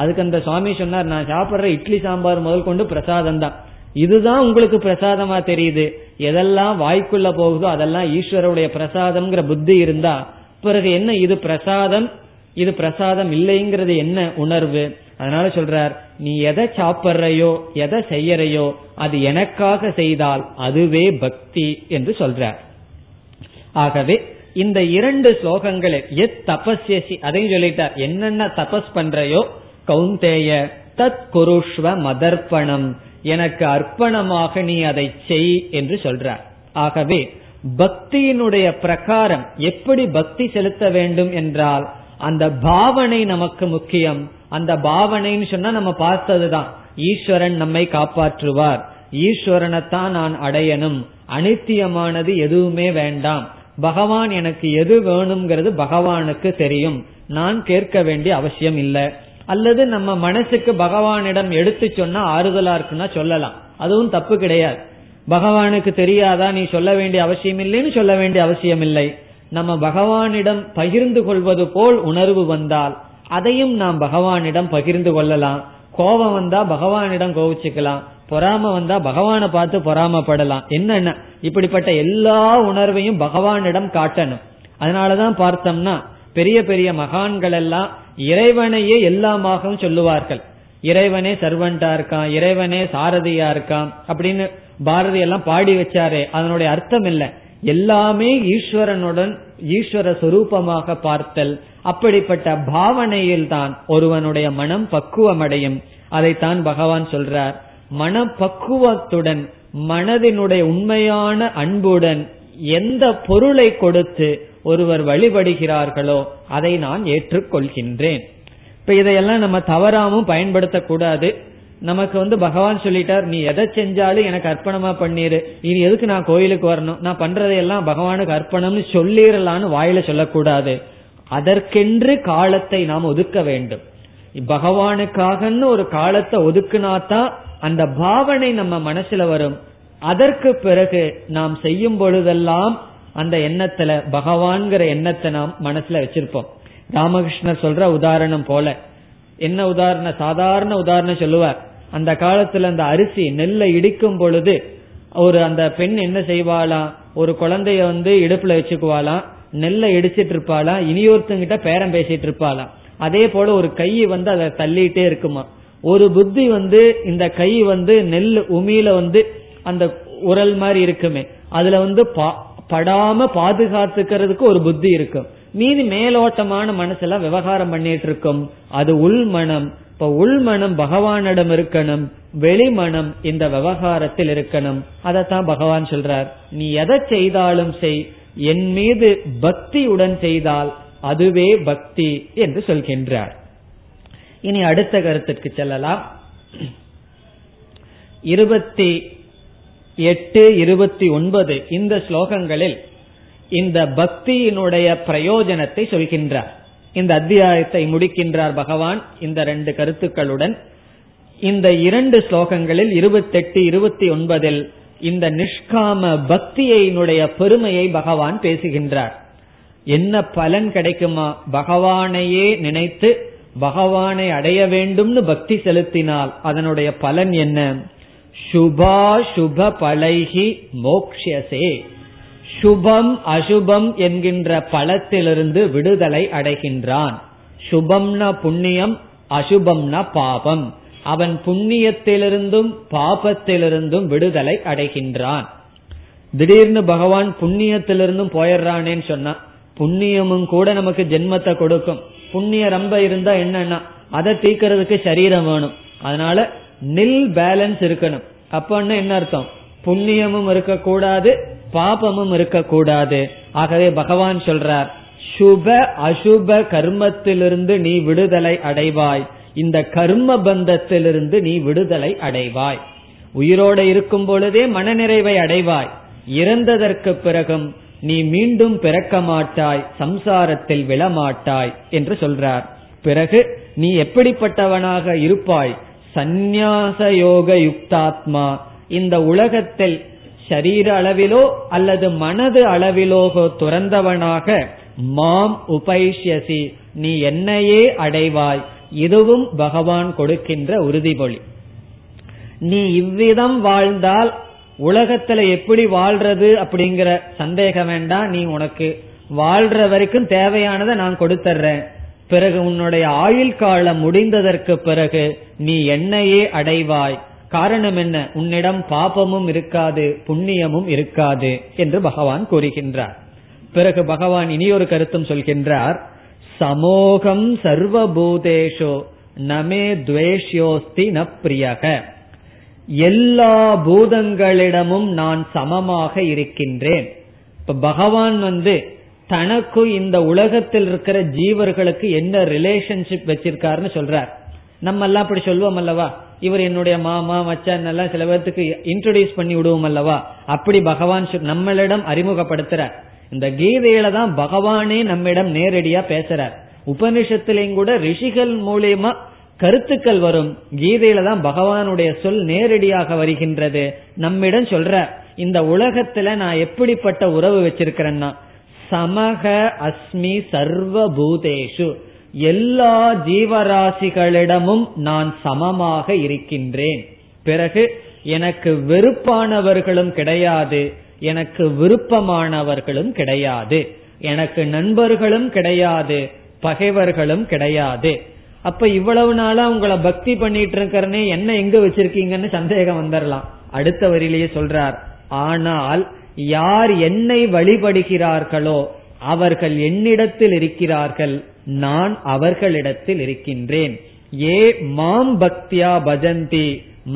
அதுக்கு அந்த சுவாமி சொன்னார் நான் சாப்பிடுற இட்லி சாம்பார் முதல் கொண்டு பிரசாதம் தான் இதுதான் உங்களுக்கு பிரசாதமா தெரியுது. எதெல்லாம் வாய்க்குள்ள போகுதோ அதெல்லாம் ஈஸ்வருடைய பிரசாதம்ங்கிற புத்தி இருந்தா பிறகு என்ன இது பிரசாதம்? இது பிரசாதம் இல்லைங்கிறது என்ன உணர்வு? அதனால சொல்றார் நீ எதை சாப்பிட்றையோ எதை செய்யறையோ அது எனக்காக செய்தால் அதுவே பக்தி என்று சொல்றார். ஆகவே இந்த இரண்டு ஸ்லோகங்களில் எத் தபஸ்யசி அதையும் சொல்லிட்டார். என்னென்ன தபஸ் பண்றையோ? கௌந்தேய தத் குருஷ்வ மதர்ப்பணம். எனக்கு அர்ப்பணமாக நீ அதை செய் என்று சொல்றார். ஆகவே பக்தியினுடைய பிரகாரம் எப்படி பக்தி செலுத்த வேண்டும் என்றால் அந்த பாவனை நமக்கு முக்கியம். அந்த பாவனைன்னு சொன்னா நம்ம பார்த்ததுதான். ஈஸ்வரன் நம்மை காப்பாற்றுவார். ஈஸ்வரனைத்தான் நான் அடையணும். அனித்தியமானது எதுவுமே வேண்டாம். பகவான் எனக்கு எது வேணுங்கிறது பகவானுக்கு தெரியும். நான் கேட்க வேண்டிய அவசியம் இல்லை. அல்லது நம்ம மனசுக்கு பகவானிடம் எடுத்து சொன்னா ஆறுதலா இருக்குன்னா சொல்லலாம். அதுவும் தப்பு கிடையாது. பகவானுக்கு தெரியாதா நீ சொல்ல வேண்டிய அவசியம் இல்லைன்னு சொல்ல வேண்டிய அவசியம் இல்லை. நம்ம பகவானிடம் பகிர்ந்து கொள்வது போல் உணர்வு வந்தால் அதையும் நாம் பகவானிடம் பகிர்ந்து கொள்ளலாம். கோபம் வந்தா பகவானிடம் கோவிச்சுக்கலாம். பொறாம வந்தா பகவானை பார்த்து பொறாமப்படலாம். என்னென்ன? இப்படிப்பட்ட எல்லா உணர்வையும் பகவானிடம் காட்டணும். அதனாலதான் பார்த்தோம்னா பெரிய பெரிய மகான்கள் எல்லாம் இறைவனையே எல்லாமாக சொல்லுவார்கள். இறைவனே சர்வன்டா இருக்கான் இறைவனே சாரதியா இருக்கான் அப்படின்னு பாரதி எல்லாம் பாடி வச்சாரே. அதனுடைய அர்த்தம் இல்ல. எல்லாமே ஈஸ்வரனுடன் ஈஸ்வர சுரூபமாக பார்த்தல். அப்படிப்பட்ட பாவனையில் தான் ஒருவனுடைய மனம் பக்குவமடையும். அதைத்தான் பகவான் சொல்றார். மன பக்குவத்துடன் மனதினுடைய உண்மையான அன்புடன் எந்த பொருளை கொடுத்து ஒருவர் வழிபடுகிறார்களோ அதை நான் ஏற்றுக்கொள்கின்றேன். இப்ப இதையெல்லாம் நம்ம தவறாமும் பயன்படுத்தக்கூடாது. நமக்கு வந்து பகவான் சொல்லிட்டார் நீ எதை செஞ்சாலும் எனக்கு அர்ப்பணமா பண்ணிரு. இனி எதுக்கு நான் கோயிலுக்கு வரணும்? நான் பண்றதையெல்லாம் பகவானுக்கு அர்ப்பணம்னு சொல்லிடலான்னு வாயில சொல்லக்கூடாது. அதற்கென்று காலத்தை நாம் ஒதுக்க வேண்டும். பகவானுக்காகன்னு ஒரு காலத்தை ஒதுக்குனாதான் அந்த பாவனை நம்ம மனசுல வரும். அதற்கு பிறகு நாம் செய்யும் பொழுதெல்லாம் அந்த எண்ணத்துல பகவான்கிற எண்ணத்தை நாம் மனசுல வச்சிருப்போம். ராமகிருஷ்ணர் சொல்ற உதாரணம் போல என்ன உதாரணம் சாதாரண உதாரணம் சொல்லுவார். அந்த காலத்துல அந்த அரிசி நெல்லை இடிக்கும் பொழுது ஒரு அந்த பெண் என்ன செய்வாளாம்? ஒரு குழந்தைய வந்து இடுப்புல வச்சுக்குவாளாம். நெல்லை இடிச்சிட்டு இருப்பாளாம். இனியொருத்தங்கிட்ட பேரம் பேசிட்டு இருப்பாளாம். அதே போல ஒரு கை வந்து அதை தள்ளிட்டே இருக்குமா? ஒரு புத்தி வந்து இந்த கை வந்து நெல் உமியில வந்து அந்த உரல் மாதிரி இருக்குமே. அதுல வந்து படாம பாதுகாத்துக்கிறதுக்கு ஒரு புத்தி இருக்கும். மீதி மேலோட்டமான மனசெல்லாம் விவகாரம் பண்ணிட்டு இருக்கும். அது உள்மனம் இப்ப உள்மனம் பகவானிடம் இருக்கணும். வெளிமனம் இந்த விவகாரத்தில் இருக்கணும். அதத்தான் பகவான் சொல்றார். நீ எதை செய்தாலும் செய். என் மீது பக்தியுடன் செய்தால் அதுவே பக்தி என்று சொல்கின்றார். இனி அடுத்த கருத்துக்கு செல்லலாம். இருபத்தி எட்டு இருபத்தி ஒன்பது இந்த ஸ்லோகங்களில் இந்த பக்தியினுடைய பிரயோஜனத்தை சொல்கின்றார். இந்த அத்தியாயத்தை முடிக்கின்றார் பகவான் இந்த ரெண்டு கருத்துக்களுடன். இந்த இரண்டு ஸ்லோகங்களில் இருபத்தெட்டு இருபத்தி ஒன்பதில் இந்த நிஷ்காம பக்தியினுடைய பெருமையை பகவான் பேசுகின்றார். என்ன பலன் கிடைக்குமா? பகவானையே நினைத்து பகவானை அடைய வேண்டும்னு பக்தி செலுத்தினால் அதனுடைய பலன் என்ன? சுபா சுப பலகி மோக்ஷசே. சுபம் அசுபம் என்கின்ற பலத்திலிருந்து விடுதலை அடைகின்றான். சுபம்னா புண்ணியம் அசுபம்னா பாபம். அவன் புண்ணியத்திலிருந்தும் பாபத்திலிருந்தும் விடுதலை அடைகின்றான். திடீர்னு பகவான் புண்ணியத்திலிருந்தும் போயிடுறானேன்னு சொன்னா புண்ணியமும் கூட நமக்கு ஜென்மத்தை கொடுக்கும். புண்ணியம் ரொம்ப இருந்தா என்னன்னா அதை தீக்கிறதுக்கு சரீரம் வேணும். அதனால நில் பேலன்ஸ் இருக்கணும். அப்பன்னு என்ன அர்த்தம்? புண்ணியமும் இருக்கக்கூடாது பாபமும் இருக்கக்கூடாது. ஆகவே பகவான் சொல்றார் சுப அசுப கர்மத்திலிருந்து நீ விடுதலை அடைவாய். இந்த கர்ம பந்தத்திலிருந்து நீ விடுதலை அடைவாய். உயிரோட இருக்கும் பொழுதே மனநிறைவை அடைவாய். இறந்ததற்கு பிறகும் நீ மீண்டும் பிறக்க மாட்டாய் சம்சாரத்தில் விழமாட்டாய் என்று சொல்றார். பிறகு நீ எப்படிப்பட்டவனாக இருப்பாய்? சந்நியாச யோக யுக்தாத்மா இந்த உலகத்தில் சரீர அளவிலோ அல்லது மனது அளவிலோகோ துறந்தவனாக மாம் உபைஷ்யசி. நீ என்னையே அடைவாய். இதுவும் பகவான் கொடுக்கின்ற உறுதிமொழி நீ இவ்விதம் வாழ்ந்தால் உலகத்துல எப்படி வாழ்றது அப்படிங்கிற சந்தேகம் வேண்டாம். நீ உனக்கு வாழ்ற வரைக்கும் தேவையானதை நான் கொடுத்துறேன் பிறகு உன்னுடைய ஆயுள் காலம் முடிந்ததற்கு பிறகு நீ என்னையே அடைவாய். காரணம் என்ன? உன்னிடம் பாபமும் இருக்காது புண்ணியமும் இருக்காது என்று பகவான் கூறுகின்றார். பிறகு பகவான் இனியொரு கருத்தும் சொல்கின்றார். சமோகம் சர்வபூதேஷோ நமே துவேஷ்யோஸ்தி ந பிரியக. எல்லா பூதங்களிடமும் நான் சமமாக இருக்கின்றேன். இப்ப பகவான் வந்து தனக்கு இந்த உலகத்தில் இருக்கிற ஜீவர்களுக்கு என்ன ரிலேஷன்ஷிப் வச்சிருக்காருன்னு சொல்றார். நம்ம எல்லாம் அப்படி சொல்லுவோம் அல்லவா? இவர் என்னுடைய மாமா மச்சான் எல்லாம் சில பேர்த்துக்கு இன்ட்ரோடியூஸ் பண்ணி விடுவோம் அல்லவா? அப்படி பகவான் நம்மளிடம் அறிமுகப்படுத்துறார். இந்த கீதையில தான் பகவானே நம்மிடம் நேரடியா பேசுறார். உபனிஷத்திலையும் கூட ரிஷிகள் மூலியமா கருத்துக்கள் வரும். கீதையில தான் பகவானுடைய சொல் நேரடியாக வருகின்றது. நம்மிடம் சொல்ற இந்த உலகத்துல நான் எப்படிப்பட்ட உறவு வச்சிருக்கிறேன்னா சமக அஸ்மி சர்வ பூதேஷு எல்லா ஜீவராசிகளிடமும் நான் சமமாக இருக்கின்றேன். பிறகு எனக்கு வெறுப்பானவர்களும் கிடையாது. எனக்கு விருப்பமானவர்களும் கிடையாது. எனக்கு நண்பர்களும் கிடையாது. பகைவர்களும் கிடையாது. அப்ப இவ்வளவு நாளா உங்களை பக்தி பண்ணிட்டு இருக்கிறனே என்ன எங்க வச்சிருக்கீங்கன்னு சந்தேகம் வந்துடலாம் அடுத்த வரியிலேயே சொல்றார் ஆனால் யார் என்னை வழிபடுகிறார்களோ அவர்கள் என்னிடத்தில் இருக்கிறார்கள். நான் அவர்களிடத்தில் இருக்கின்றேன். ஏ மாம் பக்தியா பஜந்தி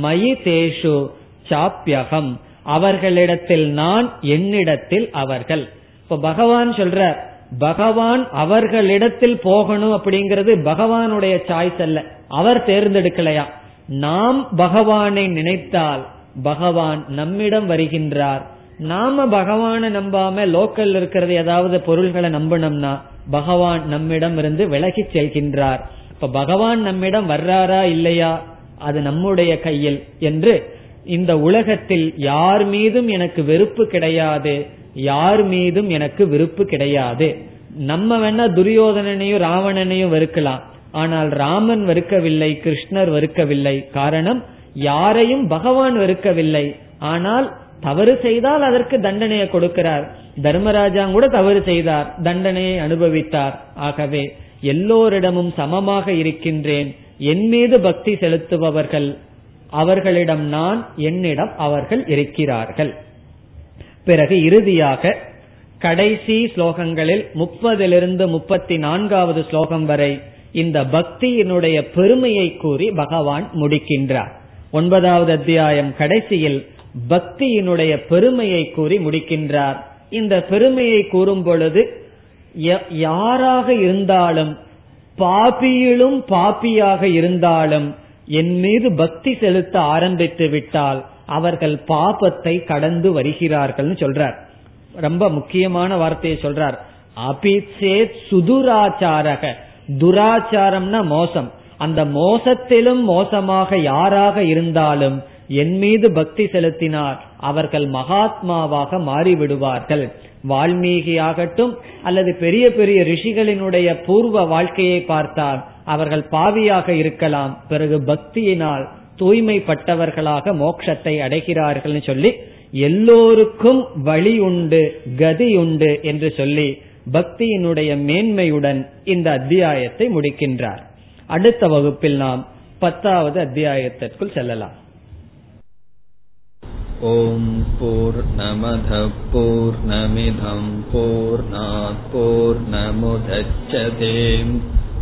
மயி தேஷு சாப்பியகம் அவர்களிடத்தில் நான் என்னிடத்தில் அவர்கள். இப்ப பகவான் சொல்ற பகவான் அவர்களிடத்தில் போகணும் அப்படிங்கிறது பகவானுடைய சாய்ஸ் அல்ல. அவர் தேர்ந்தெடுக்கலையா? நாம் பகவானை நினைத்தால் பகவான் நம்மிடம் வருகின்றார். நாம பகவானை நம்பாம லோக்கல் இருக்கிறது ஏதாவது பொருள்களை நம்பணும்னா பகவான் நம்மிடம் இருந்து விலகி செல்கின்றார். இப்ப பகவான் நம்மிடம் வர்றாரா இல்லையா? அது நம்முடைய கையில். என்று இந்த உலகத்தில் யார் மீதும் எனக்கு வெறுப்பு கிடையாது. யார் மீதும் எனக்கு விருப்பு கிடையாது. நம்ம வேணா துரியோதனனையும் ராவணனையும் வெறுக்கலாம். ஆனால் ராமன் வெறுக்கவில்லை கிருஷ்ணர் வெறுக்கவில்லை. காரணம் யாரையும் பகவான் வெறுக்கவில்லை. ஆனால் தவறு செய்தால் அதற்கு தண்டனையை கொடுக்கிறார். தர்மராஜா கூட தவறு செய்தார் தண்டனையை அனுபவித்தார். ஆகவே எல்லோரிடமும் சமமாக இருக்கின்றேன். என் மீது பக்தி செலுத்துபவர்கள் அவர்களிடம் நான் என்னிடம் அவர்கள் இருக்கிறார்கள். பிறகு இறுதியாக கடைசி ஸ்லோகங்களில் முப்பதிலிருந்து முப்பத்தி நான்காவது ஸ்லோகம் வரை இந்த பக்தியினுடைய பெருமையை கூறி பகவான் முடிக்கின்றார். ஒன்பதாவது அத்தியாயம் கடைசியில் பக்தியினுடைய பெருமையை கூறி முடிக்கின்றார். இந்த பெருமையை கூறும் பொழுது யாராக இருந்தாலும் பாப்பியிலும் பாப்பியாக இருந்தாலும் என் மீது பக்தி செலுத்த ஆரம்பித்து விட்டால் அவர்கள் பாபத்தை கடந்து வருகிறார்கள் சொல்றார். ரொம்ப முக்கியமான வார்த்தையை சொல்றார். அபிச்சே சுதுராச்சாரக. துராச்சாரம்னா மோசம். அந்த மோசத்திலும் மோசமாக யாராக இருந்தாலும் என் மீது பக்தி செலுத்தினார் அவர்கள் மகாத்மாவாக மாறிவிடுவார்கள். வால்மீகி ஆகட்டும் அல்லது பெரிய பெரிய ரிஷிகளினுடைய பூர்வ வாழ்க்கையை பார்த்தால் அவர்கள் பாவியாக இருக்கலாம். பிறகு பக்தியினால் தூய்மைப்பட்டவர்களாக மோட்சத்தை அடைகிறார்கள் சொல்லி எல்லோருக்கும் வழி உண்டு கதி உண்டு என்று சொல்லி பக்தியினுடைய மேன்மையுடன் இந்த அத்தியாயத்தை முடிக்கின்றார். அடுத்த வகுப்பில் நாம் பத்தாவது அத்தியாயத்திற்குள் செல்லலாம். ஓம் போர் நமத போர்